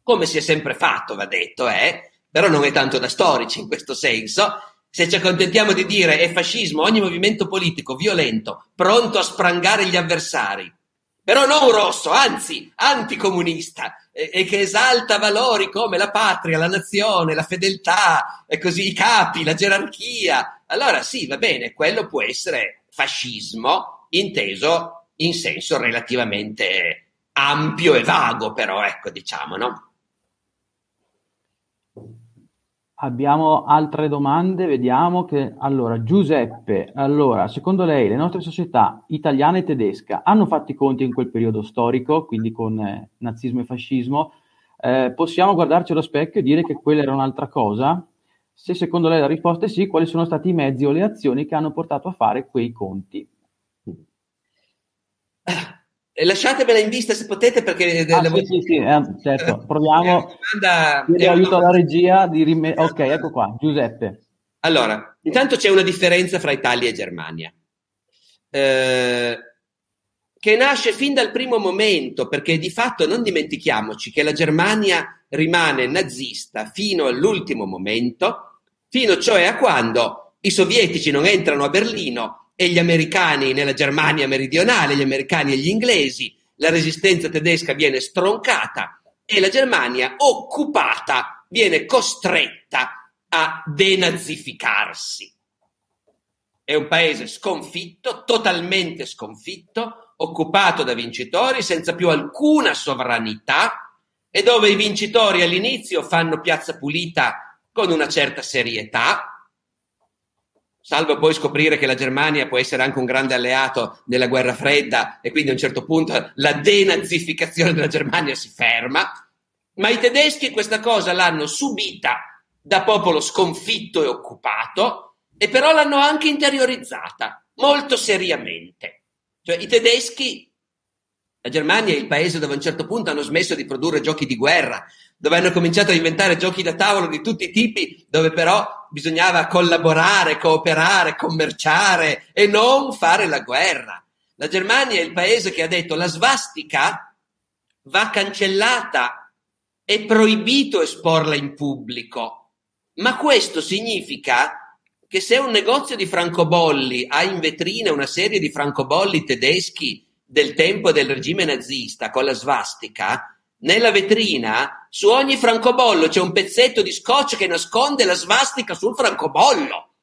come si è sempre fatto, va detto, eh? Però non è tanto da storici in questo senso. Se ci accontentiamo di dire è fascismo ogni movimento politico violento, pronto a sprangare gli avversari, però non rosso, anzi anticomunista, e, e che esalta valori come la patria, la nazione, la fedeltà, e così i capi, la gerarchia, allora sì, va bene, quello può essere fascismo inteso in senso relativamente ampio e vago, però ecco, diciamo, no? Abbiamo altre domande, vediamo che allora Giuseppe, allora secondo lei le nostre società italiana e tedesca hanno fatto i conti in quel periodo storico, quindi con eh, nazismo e fascismo? Eh, possiamo guardarci allo specchio e dire che quella era un'altra cosa? Se secondo lei la risposta è sì, quali sono stati i mezzi o le azioni che hanno portato a fare quei conti? Lasciatemela in vista se potete perché... Ah, sì, sì, sì, eh, certo, proviamo. Chiedo aiuto alla regia di rime... Ok, ecco qua, Giuseppe. Allora, intanto c'è una differenza fra Italia e Germania, eh, che nasce fin dal primo momento, perché di fatto non dimentichiamoci che la Germania rimane nazista fino all'ultimo momento, fino cioè a quando i sovietici non entrano a Berlino e gli americani nella Germania meridionale, gli americani e gli inglesi, la resistenza tedesca viene stroncata e la Germania occupata viene costretta a denazificarsi. È un paese sconfitto, totalmente sconfitto, occupato da vincitori senza più alcuna sovranità e dove i vincitori all'inizio fanno piazza pulita con una certa serietà, salvo poi scoprire che la Germania può essere anche un grande alleato nella guerra fredda e quindi a un certo punto la denazificazione della Germania si ferma, ma i tedeschi questa cosa l'hanno subita da popolo sconfitto e occupato e però l'hanno anche interiorizzata molto seriamente. Cioè i tedeschi, la Germania è il paese dove a un certo punto hanno smesso di produrre giochi di guerra, dove hanno cominciato a inventare giochi da tavolo di tutti i tipi, dove però bisognava collaborare, cooperare, commerciare e non fare la guerra. La Germania è il paese che ha detto la svastica va cancellata, è proibito esporla in pubblico, ma questo significa che se un negozio di francobolli ha in vetrina una serie di francobolli tedeschi del tempo del regime nazista con la svastica, nella vetrina su ogni francobollo c'è un pezzetto di scotch che nasconde la svastica sul francobollo.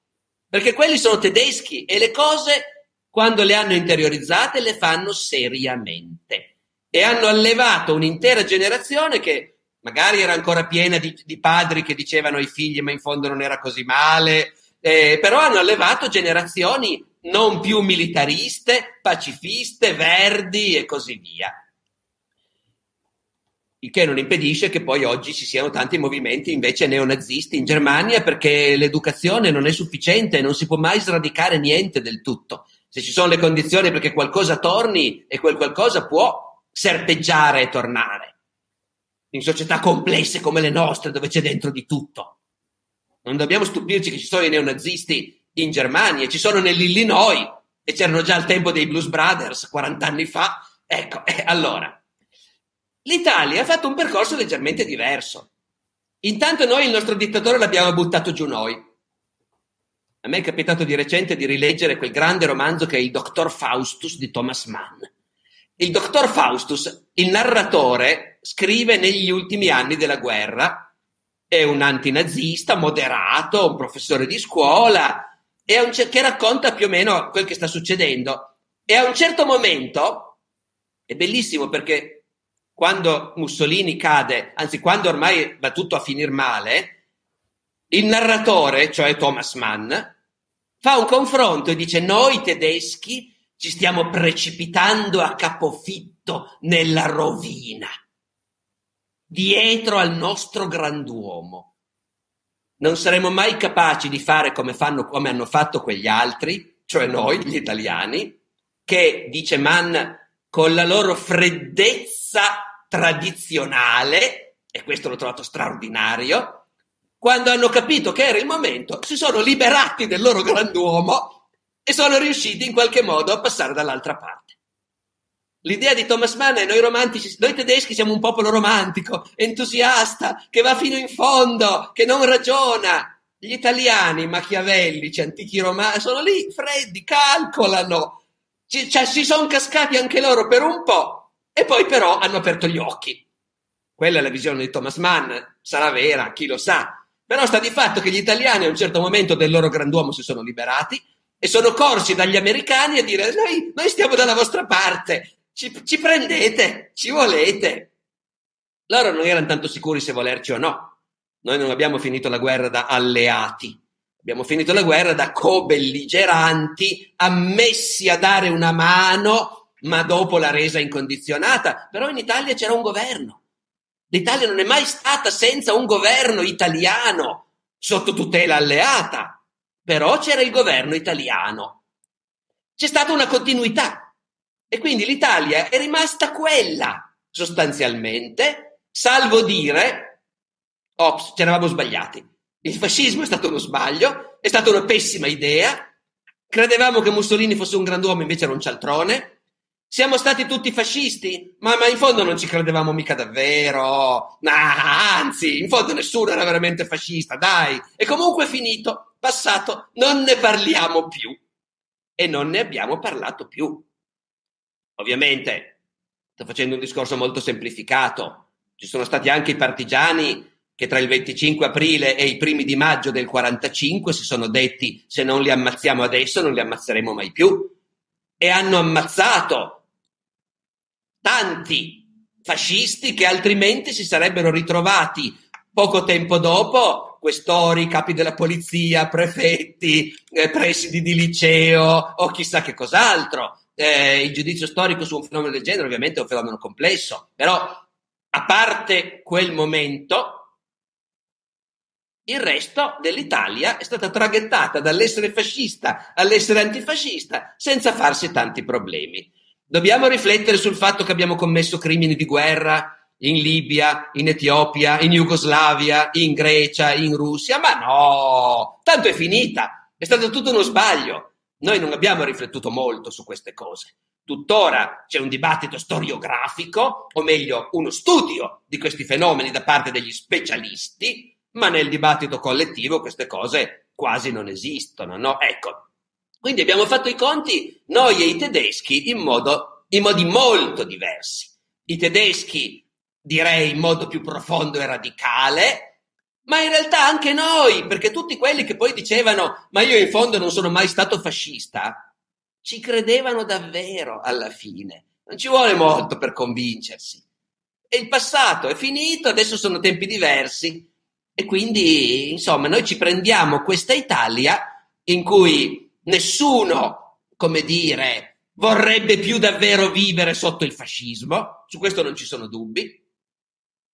Perché quelli sono tedeschi e le cose, quando le hanno interiorizzate, le fanno seriamente. E hanno allevato un'intera generazione che magari era ancora piena di, di padri che dicevano ai figli ma in fondo non era così male, eh, però hanno allevato generazioni non più militariste, pacifiste, verdi e così via. Il che non impedisce che poi oggi ci siano tanti movimenti invece neonazisti in Germania perché l'educazione non è sufficiente non si può mai sradicare niente del tutto. Se ci sono le condizioni perché qualcosa torni e quel qualcosa può serpeggiare e tornare. In società complesse come le nostre dove c'è dentro di tutto. Non dobbiamo stupirci che ci sono i neonazisti in Germania, ci sono nell'Illinois e c'erano già al tempo dei Blues Brothers 40 anni fa. Ecco, eh, allora, l'Italia ha fatto un percorso leggermente diverso. Intanto noi il nostro dittatore l'abbiamo buttato giù noi. A me è capitato di recente di rileggere quel grande romanzo che è il Dottor Faustus di Thomas Mann. Il Dottor Faustus, il narratore, scrive negli ultimi anni della guerra è un antinazista moderato, un professore di scuola, un, che racconta più o meno quel che sta succedendo. E a un certo momento, è bellissimo perché quando Mussolini cade, anzi quando ormai va tutto a finire male, il narratore, cioè Thomas Mann, fa un confronto e dice noi tedeschi ci stiamo precipitando a capofitto nella rovina dietro al nostro grand'uomo. Non saremo mai capaci di fare come, fanno, come hanno fatto quegli altri, cioè noi, gli italiani, che, dice Mann, con la loro freddezza tradizionale, e questo l'ho trovato straordinario, quando hanno capito che era il momento, si sono liberati del loro grand'uomo e sono riusciti in qualche modo a passare dall'altra parte. L'idea di Thomas Mann è noi romantici, noi tedeschi siamo un popolo romantico, entusiasta, che va fino in fondo, che non ragiona. Gli italiani, machiavellici, antichi romani, sono lì, freddi, calcolano. C- cioè, si sono cascati anche loro per un po' e poi però hanno aperto gli occhi. Quella è la visione di Thomas Mann, sarà vera, chi lo sa. Però sta di fatto che gli italiani a un certo momento del loro grand'uomo si sono liberati e sono corsi dagli americani a dire noi, noi stiamo dalla vostra parte, ci, ci prendete, ci volete. Loro non erano tanto sicuri se volerci o no. Noi non abbiamo finito la guerra da alleati, abbiamo finito la guerra da co-belligeranti, ammessi a dare una mano, ma dopo la resa incondizionata. Però in Italia c'era un governo. L'Italia non è mai stata senza un governo italiano sotto tutela alleata, però c'era il governo italiano. C'è stata una continuità e quindi l'Italia è rimasta quella, sostanzialmente, salvo dire, ops, ci eravamo sbagliati. Il fascismo è stato uno sbaglio, è stata una pessima idea, credevamo che Mussolini fosse un grand'uomo, invece era un cialtrone, siamo stati tutti fascisti, ma, ma, in fondo non ci credevamo mica davvero. Nah, anzi, in fondo nessuno era veramente fascista, dai. E comunque finito, passato, non ne parliamo più. E non ne abbiamo parlato più. Ovviamente sto facendo un discorso molto semplificato. Ci sono stati anche i partigiani che tra il 25 aprile e i primi di maggio del 45 si sono detti se non li ammazziamo adesso non li ammazzeremo mai più e hanno ammazzato tanti fascisti che altrimenti si sarebbero ritrovati poco tempo dopo questori, capi della polizia, prefetti, eh, presidi di liceo o chissà che cos'altro. Eh, il giudizio storico su un fenomeno del genere ovviamente è un fenomeno complesso, però a parte quel momento, il resto dell'Italia è stata traghettata dall'essere fascista all'essere antifascista senza farsi tanti problemi. Dobbiamo riflettere sul fatto che abbiamo commesso crimini di guerra in Libia, in Etiopia, in Jugoslavia, in Grecia, in Russia, ma no, tanto è finita, è stato tutto uno sbaglio. Noi non abbiamo riflettuto molto su queste cose. Tuttora c'è un dibattito storiografico, o meglio, uno studio di questi fenomeni da parte degli specialisti, ma nel dibattito collettivo queste cose quasi non esistono, no? Ecco, quindi abbiamo fatto i conti noi e i tedeschi in, modo, in modi molto diversi. I tedeschi, direi, in modo più profondo e radicale, ma in realtà anche noi, perché tutti quelli che poi dicevano ma io in fondo non sono mai stato fascista, ci credevano davvero alla fine. Non ci vuole molto per convincersi. E il passato è finito, adesso sono tempi diversi e quindi, insomma, noi ci prendiamo questa Italia in cui nessuno, come dire, vorrebbe più davvero vivere sotto il fascismo, su questo non ci sono dubbi,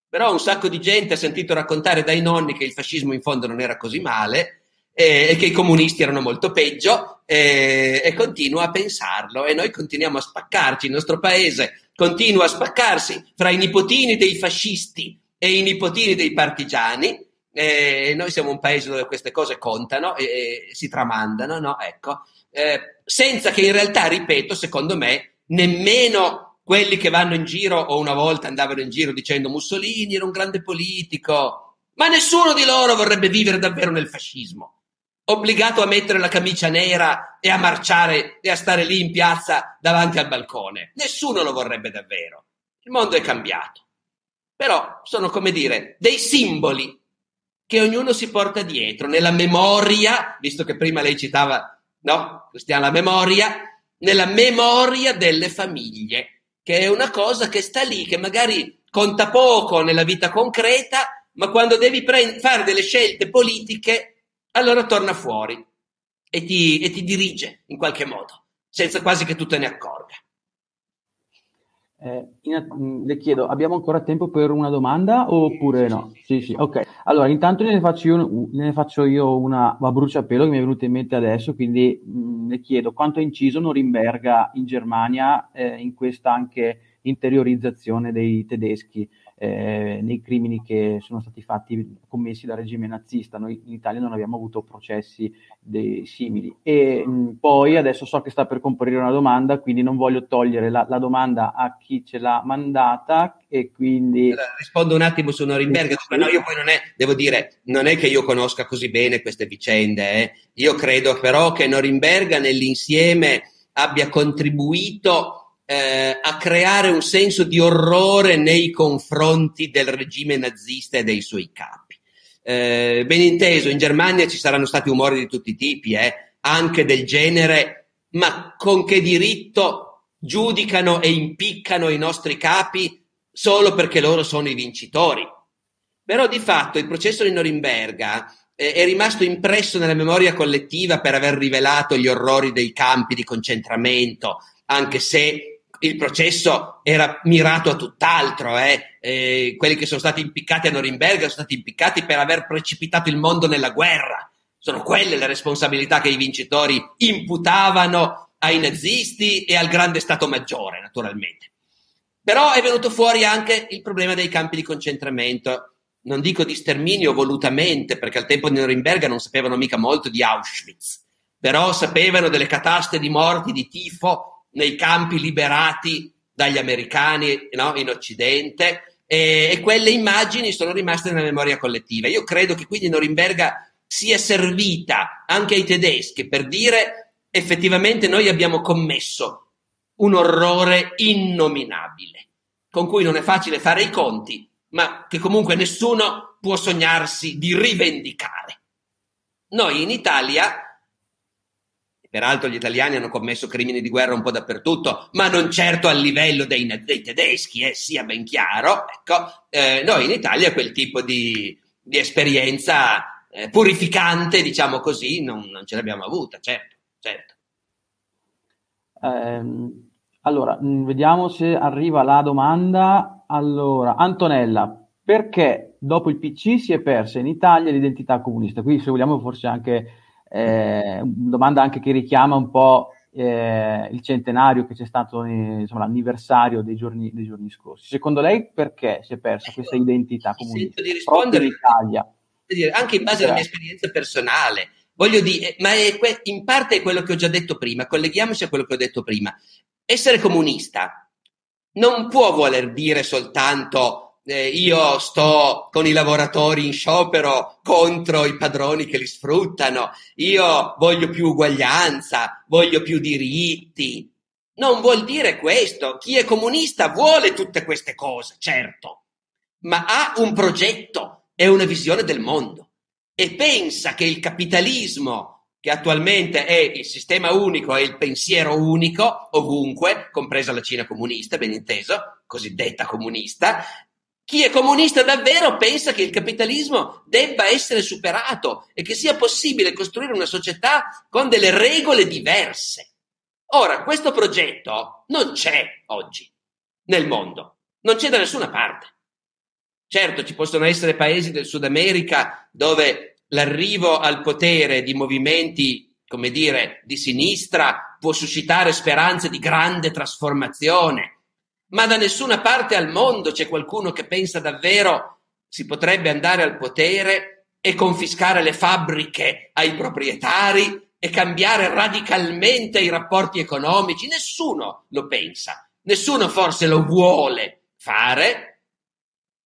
però un sacco di gente ha sentito raccontare dai nonni che il fascismo in fondo non era così male e, e che i comunisti erano molto peggio e, e continua a pensarlo e noi continuiamo a spaccarci, il nostro paese continua a spaccarsi fra i nipotini dei fascisti e i nipotini dei partigiani eh, noi siamo un paese dove queste cose contano e, e si tramandano, no? Ecco, eh, senza che in realtà, ripeto, secondo me, nemmeno quelli che vanno in giro o una volta andavano in giro dicendo Mussolini era un grande politico, ma nessuno di loro vorrebbe vivere davvero nel fascismo, obbligato a mettere la camicia nera e a marciare e a stare lì in piazza davanti al balcone. Nessuno lo vorrebbe davvero. Il mondo è cambiato. Però sono, come dire, dei simboli che ognuno si porta dietro nella memoria, visto che prima lei citava, no, Cristiana, la memoria, nella memoria delle famiglie, che è una cosa che sta lì, che magari conta poco nella vita concreta, ma quando devi pre- fare delle scelte politiche, allora torna fuori e ti, e ti dirige in qualche modo, senza quasi che tu te ne accorga. Eh, in, mm, le chiedo, abbiamo ancora tempo per una domanda oppure no? Sì, sì, ok. Allora, intanto ne faccio io, ne faccio io una a bruciapelo che mi è venuta in mente adesso, quindi mh, mm, le chiedo quanto ha inciso Norimberga in Germania eh, in questa anche interiorizzazione dei tedeschi eh, nei crimini che sono stati fatti commessi dal regime nazista. Noi in Italia non abbiamo avuto processi dei, simili. E mh, poi adesso so che sta per comparire una domanda, quindi non voglio togliere la, la domanda a chi ce l'ha mandata e quindi... Rispondo un attimo su Norimberga, no, io poi non è, devo dire, non è che io conosca così bene queste vicende, eh. io credo però che Norimberga nell'insieme abbia contribuito eh, a creare un senso di orrore nei confronti del regime nazista e dei suoi capi. Eh, ben inteso, in Germania ci saranno stati umori di tutti i tipi, eh, anche del genere, ma con che diritto giudicano e impiccano i nostri capi solo perché loro sono i vincitori. Però di fatto il processo di Norimberga eh, è rimasto impresso nella memoria collettiva per aver rivelato gli orrori dei campi di concentramento, anche se il processo era mirato a tutt'altro, eh? Eh, quelli che sono stati impiccati a Norimberga sono stati impiccati per aver precipitato il mondo nella guerra. Sono quelle le responsabilità che i vincitori imputavano ai nazisti e al grande Stato Maggiore, naturalmente. Però è venuto fuori anche il problema dei campi di concentramento, non dico di sterminio volutamente, perché al tempo di Norimberga non sapevano mica molto di Auschwitz, però sapevano delle cataste di morti di tifo nei campi liberati dagli americani no? in Occidente e, e, quelle immagini sono rimaste nella memoria collettiva. Io credo che quindi Norimberga sia servita anche ai tedeschi per dire effettivamente noi abbiamo commesso un orrore innominabile, con cui non è facile fare i conti, ma che comunque nessuno può sognarsi di rivendicare. Noi in Italia Peraltro gli italiani hanno commesso crimini di guerra un po' dappertutto, ma non certo al livello dei, dei tedeschi, eh, sia ben chiaro. Ecco, eh, noi in Italia quel tipo di, di esperienza eh, purificante, diciamo così, non, non, ce l'abbiamo avuta, certo. certo. Ehm, allora, mm, vediamo se arriva la domanda. Allora, Antonella, perché dopo il PC si è persa in Italia l'identità comunista? Qui, se vogliamo, forse anche eh, domanda anche che richiama un po' eh, il centenario che c'è stato, eh, insomma, l'anniversario dei giorni, dei giorni, scorsi. Secondo lei perché si è persa questa identità comunista? di rispondere in Italia. Anche in base alla mia esperienza personale. Voglio dire, ma que- in parte è quello che ho già detto prima, colleghiamoci a quello che ho detto prima. Essere comunista non può voler dire soltanto eh, io sto con i lavoratori in sciopero contro i padroni che li sfruttano, io voglio più uguaglianza, voglio più diritti. Non vuol dire questo. Chi è comunista vuole tutte queste cose, certo, ma ha un progetto e una visione del mondo e pensa che il capitalismo che attualmente è il sistema unico e il pensiero unico ovunque, compresa la Cina comunista, ben inteso, cosiddetta comunista, chi è comunista davvero pensa che il capitalismo debba essere superato e che sia possibile costruire una società con delle regole diverse. Ora, questo progetto non c'è oggi nel mondo, non c'è da nessuna parte. Certo, ci possono essere paesi del Sud America dove l'arrivo al potere di movimenti, come dire, di sinistra può suscitare speranze di grande trasformazione ma da nessuna parte al mondo c'è qualcuno che pensa davvero si potrebbe andare al potere e confiscare le fabbriche ai proprietari e cambiare radicalmente i rapporti economici. Nessuno lo pensa, nessuno forse lo vuole fare.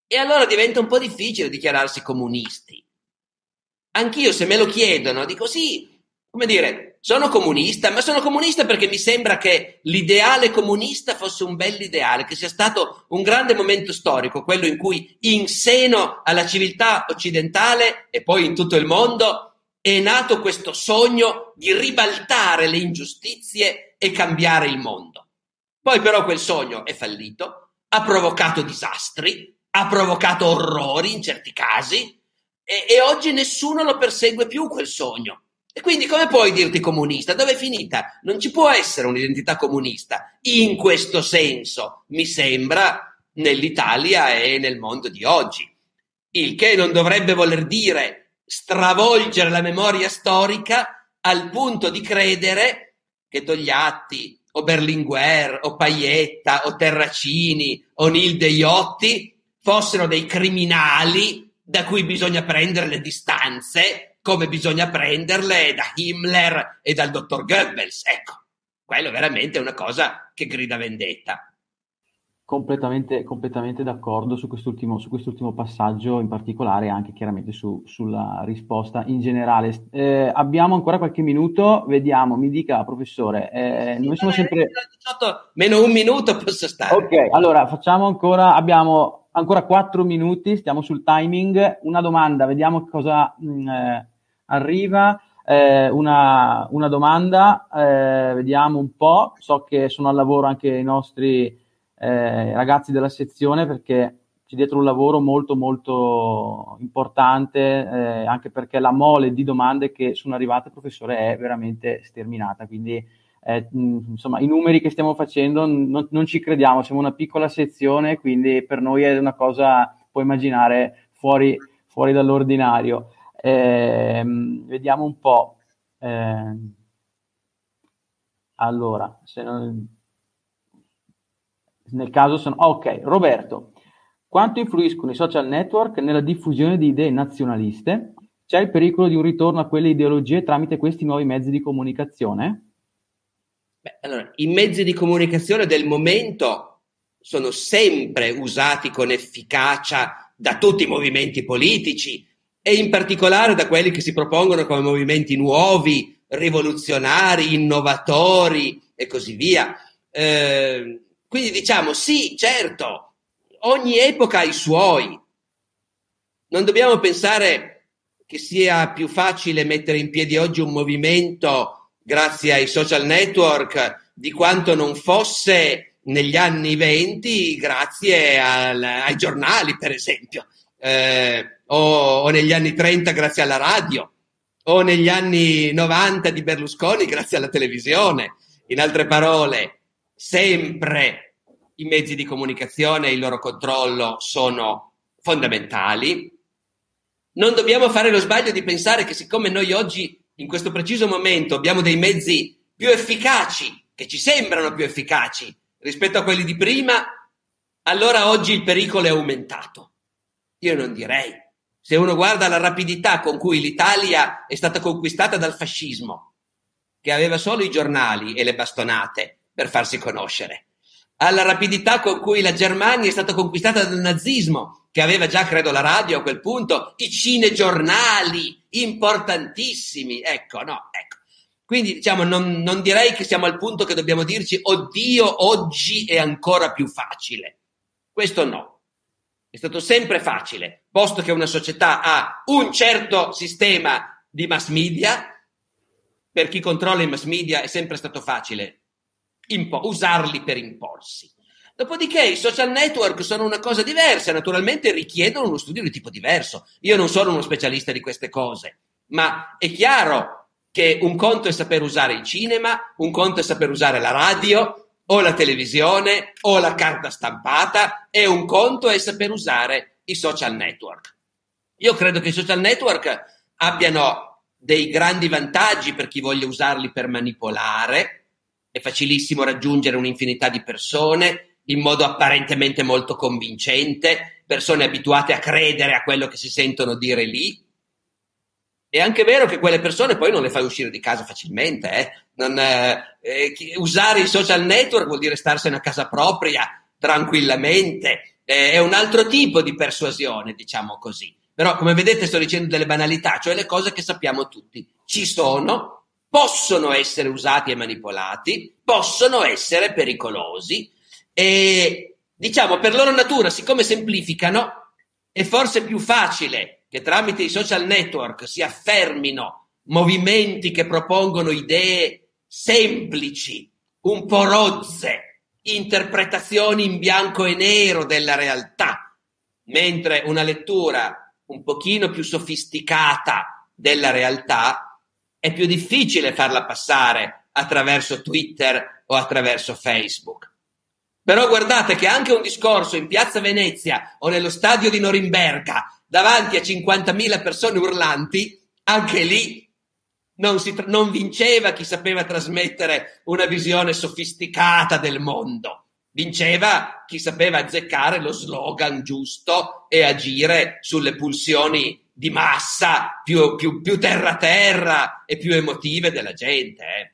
E allora diventa un po' difficile dichiararsi comunisti. Anch'io se me lo chiedono dico sì, come dire, sono comunista, ma sono comunista perché mi sembra che l'ideale comunista fosse un bell'ideale, che sia stato un grande momento storico, quello in cui in seno alla civiltà occidentale e poi in tutto il mondo è nato questo sogno di ribaltare le ingiustizie e cambiare il mondo. Poi però quel sogno è fallito, ha provocato disastri, ha provocato orrori in certi casi e, e oggi nessuno lo persegue più quel sogno e quindi come puoi dirti comunista? Dove è finita? Non ci può essere un'identità comunista in questo senso, mi sembra, nell'Italia e nel mondo di oggi. Il che non dovrebbe voler dire stravolgere la memoria storica al punto di credere che Togliatti o Berlinguer o Paietta o Terracini o Nilde Iotti fossero dei criminali da cui bisogna prendere le distanze come bisogna prenderle da Himmler e dal dottor Goebbels. Ecco, quello veramente è una cosa che grida vendetta. Completamente, completamente d'accordo su quest'ultimo, su quest'ultimo, passaggio, in particolare anche chiaramente su, sulla risposta in generale. Eh, abbiamo ancora qualche minuto, vediamo, mi dica professore. Eh, sì, noi siamo sempre... 18, meno un minuto posso stare. Ok, allora facciamo ancora, abbiamo ancora quattro minuti, stiamo sul timing. Una domanda, vediamo cosa... Mh, mm, eh, arriva eh, una, una, domanda, eh, vediamo un po', so che sono al lavoro anche i nostri eh, ragazzi della sezione perché c'è dietro un lavoro molto molto importante, eh, anche perché la mole di domande che sono arrivate, professore, è veramente sterminata, quindi eh, insomma i numeri che stiamo facendo non, non ci crediamo, siamo una piccola sezione, quindi per noi è una cosa, puoi immaginare, fuori, fuori dall'ordinario. Eh, vediamo un po'. Eh, allora, non, nel caso sono... Ok, Roberto, quanto influiscono i social network nella diffusione di idee nazionaliste? C'è il pericolo di un ritorno a quelle ideologie tramite questi nuovi mezzi di comunicazione? Beh, allora, i mezzi di comunicazione del momento sono sempre usati con efficacia da tutti i movimenti politici, e in particolare da quelli che si propongono come movimenti nuovi, rivoluzionari, innovatori e così via. Eh, quindi diciamo sì, certo, ogni epoca ha i suoi. Non dobbiamo pensare che sia più facile mettere in piedi oggi un movimento grazie ai social network di quanto non fosse negli anni 20 grazie al, ai giornali, per esempio, eh, o, o negli anni 30 grazie alla radio, o negli anni 90 di Berlusconi grazie alla televisione. In altre parole, sempre i mezzi di comunicazione e il loro controllo sono fondamentali. Non dobbiamo fare lo sbaglio di pensare che siccome noi oggi, in questo preciso momento, abbiamo dei mezzi più efficaci, che ci sembrano più efficaci rispetto a quelli di prima, allora oggi il pericolo è aumentato. Io non direi. Se uno guarda la rapidità con cui l'Italia è stata conquistata dal fascismo, che aveva solo i giornali e le bastonate per farsi conoscere, alla rapidità con cui la Germania è stata conquistata dal nazismo, che aveva già, credo, la radio a quel punto, i cinegiornali importantissimi. Ecco, no, ecco. Quindi, diciamo, non, non direi che siamo al punto che dobbiamo dirci, oddio, oggi è ancora più facile. Questo no. È stato sempre facile, posto che una società ha un certo sistema di mass media, per chi controlla i mass media è sempre stato facile impo- usarli per imporsi. Dopodiché i social network sono una cosa diversa, naturalmente richiedono uno studio di tipo diverso. Io non sono uno specialista di queste cose, ma è chiaro che un conto è saper usare il cinema, un conto è saper usare la radio, o la televisione o la carta stampata e un conto è saper usare i social network. Io credo che i social network abbiano dei grandi vantaggi per chi voglia usarli per manipolare, è facilissimo raggiungere un'infinità di persone in modo apparentemente molto convincente, persone abituate a credere a quello che si sentono dire lì, è anche vero che quelle persone poi non le fai uscire di casa facilmente. Eh? Non, eh, eh, usare i social network vuol dire starsene a casa propria tranquillamente. Eh, è un altro tipo di persuasione, diciamo così. Però, come vedete, sto dicendo delle banalità, cioè le cose che sappiamo tutti. Ci sono, possono essere usati e manipolati, possono essere pericolosi e, diciamo, per loro natura, siccome semplificano, è forse più facile che tramite i social network si affermino movimenti che propongono idee semplici, un po' rozze, interpretazioni in bianco e nero della realtà, mentre una lettura un pochino più sofisticata della realtà è più difficile farla passare attraverso Twitter o attraverso Facebook. Però guardate che anche un discorso in piazza Venezia o nello stadio di Norimberga davanti a 50.000 persone urlanti, anche lì non, si, non vinceva chi sapeva trasmettere una visione sofisticata del mondo. Vinceva chi sapeva azzeccare lo slogan giusto e agire sulle pulsioni di massa più, più, più terra-terra e più emotive della gente. Eh.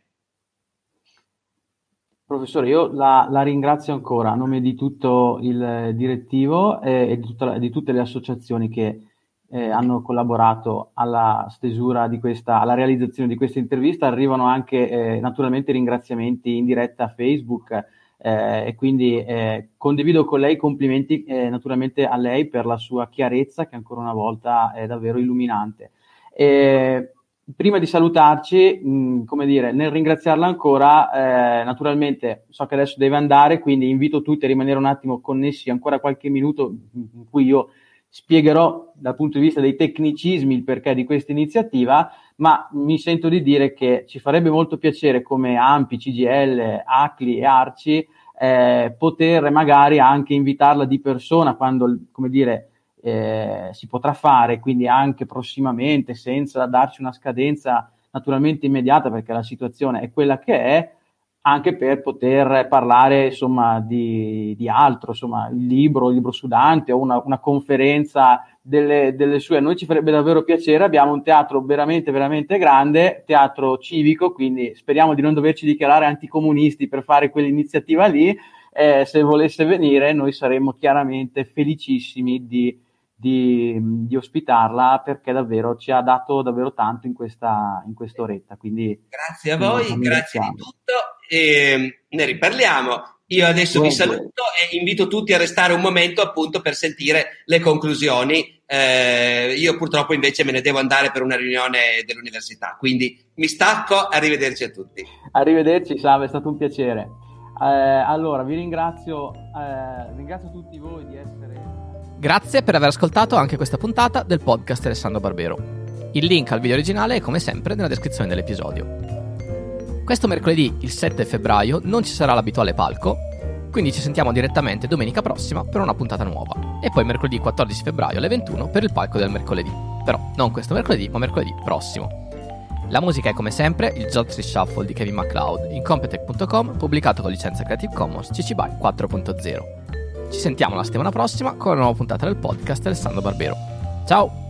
Professore, io la, la, ringrazio ancora a nome di tutto il direttivo e, e di, tutta, di, tutte le associazioni che eh, hanno collaborato alla stesura di questa, alla realizzazione di questa intervista. Arrivano anche eh, naturalmente ringraziamenti in diretta a Facebook eh, e quindi eh, condivido con lei complimenti eh, naturalmente a lei per la sua chiarezza che ancora una volta è davvero illuminante. E, prima di salutarci, mh, come dire, nel ringraziarla ancora, eh, naturalmente so che adesso deve andare, quindi invito tutti a rimanere un attimo connessi ancora qualche minuto in cui io spiegherò dal punto di vista dei tecnicismi il perché di questa iniziativa, ma mi sento di dire che ci farebbe molto piacere come AMPI, CGL, ACLI e ARCI eh, poter magari anche invitarla di persona quando, come dire, eh, si potrà fare, quindi anche prossimamente, senza darci una scadenza naturalmente immediata, perché la situazione è quella che è, anche per poter parlare insomma, di, di altro, insomma, il libro, il libro sudante o una, una conferenza delle, delle, sue. A noi ci farebbe davvero piacere, abbiamo un teatro veramente, veramente grande, teatro civico, quindi speriamo di non doverci dichiarare anticomunisti per fare quell'iniziativa lì. Eh, se volesse venire, noi saremmo chiaramente felicissimi di di, di, ospitarla perché davvero ci ha dato davvero tanto in questa in quest'oretta. Quindi grazie a voi, grazie di tutto e ne riparliamo. Io adesso vi saluto e invito tutti a restare un momento appunto per sentire le conclusioni. Eh, io purtroppo invece me ne devo andare per una riunione dell'università, quindi mi stacco, arrivederci a tutti. Arrivederci Salve, è stato un piacere. Eh, allora, vi ringrazio, eh, ringrazio tutti voi di essere... Grazie per aver ascoltato anche questa puntata del podcast Alessandro Barbero. Il link al video originale è come sempre nella descrizione dell'episodio. Questo mercoledì, il 7 febbraio, non ci sarà l'abituale palco, quindi ci sentiamo direttamente domenica prossima per una puntata nuova. E poi mercoledì 14 febbraio alle 21 per il palco del mercoledì. Però non questo mercoledì, ma mercoledì prossimo. La musica è come sempre il Jotri Shuffle di Kevin MacLeod in Competech.com, pubblicato con licenza Creative Commons CC BY 4.0. Ci sentiamo la settimana prossima con una nuova puntata del podcast Alessandro Barbero. Ciao!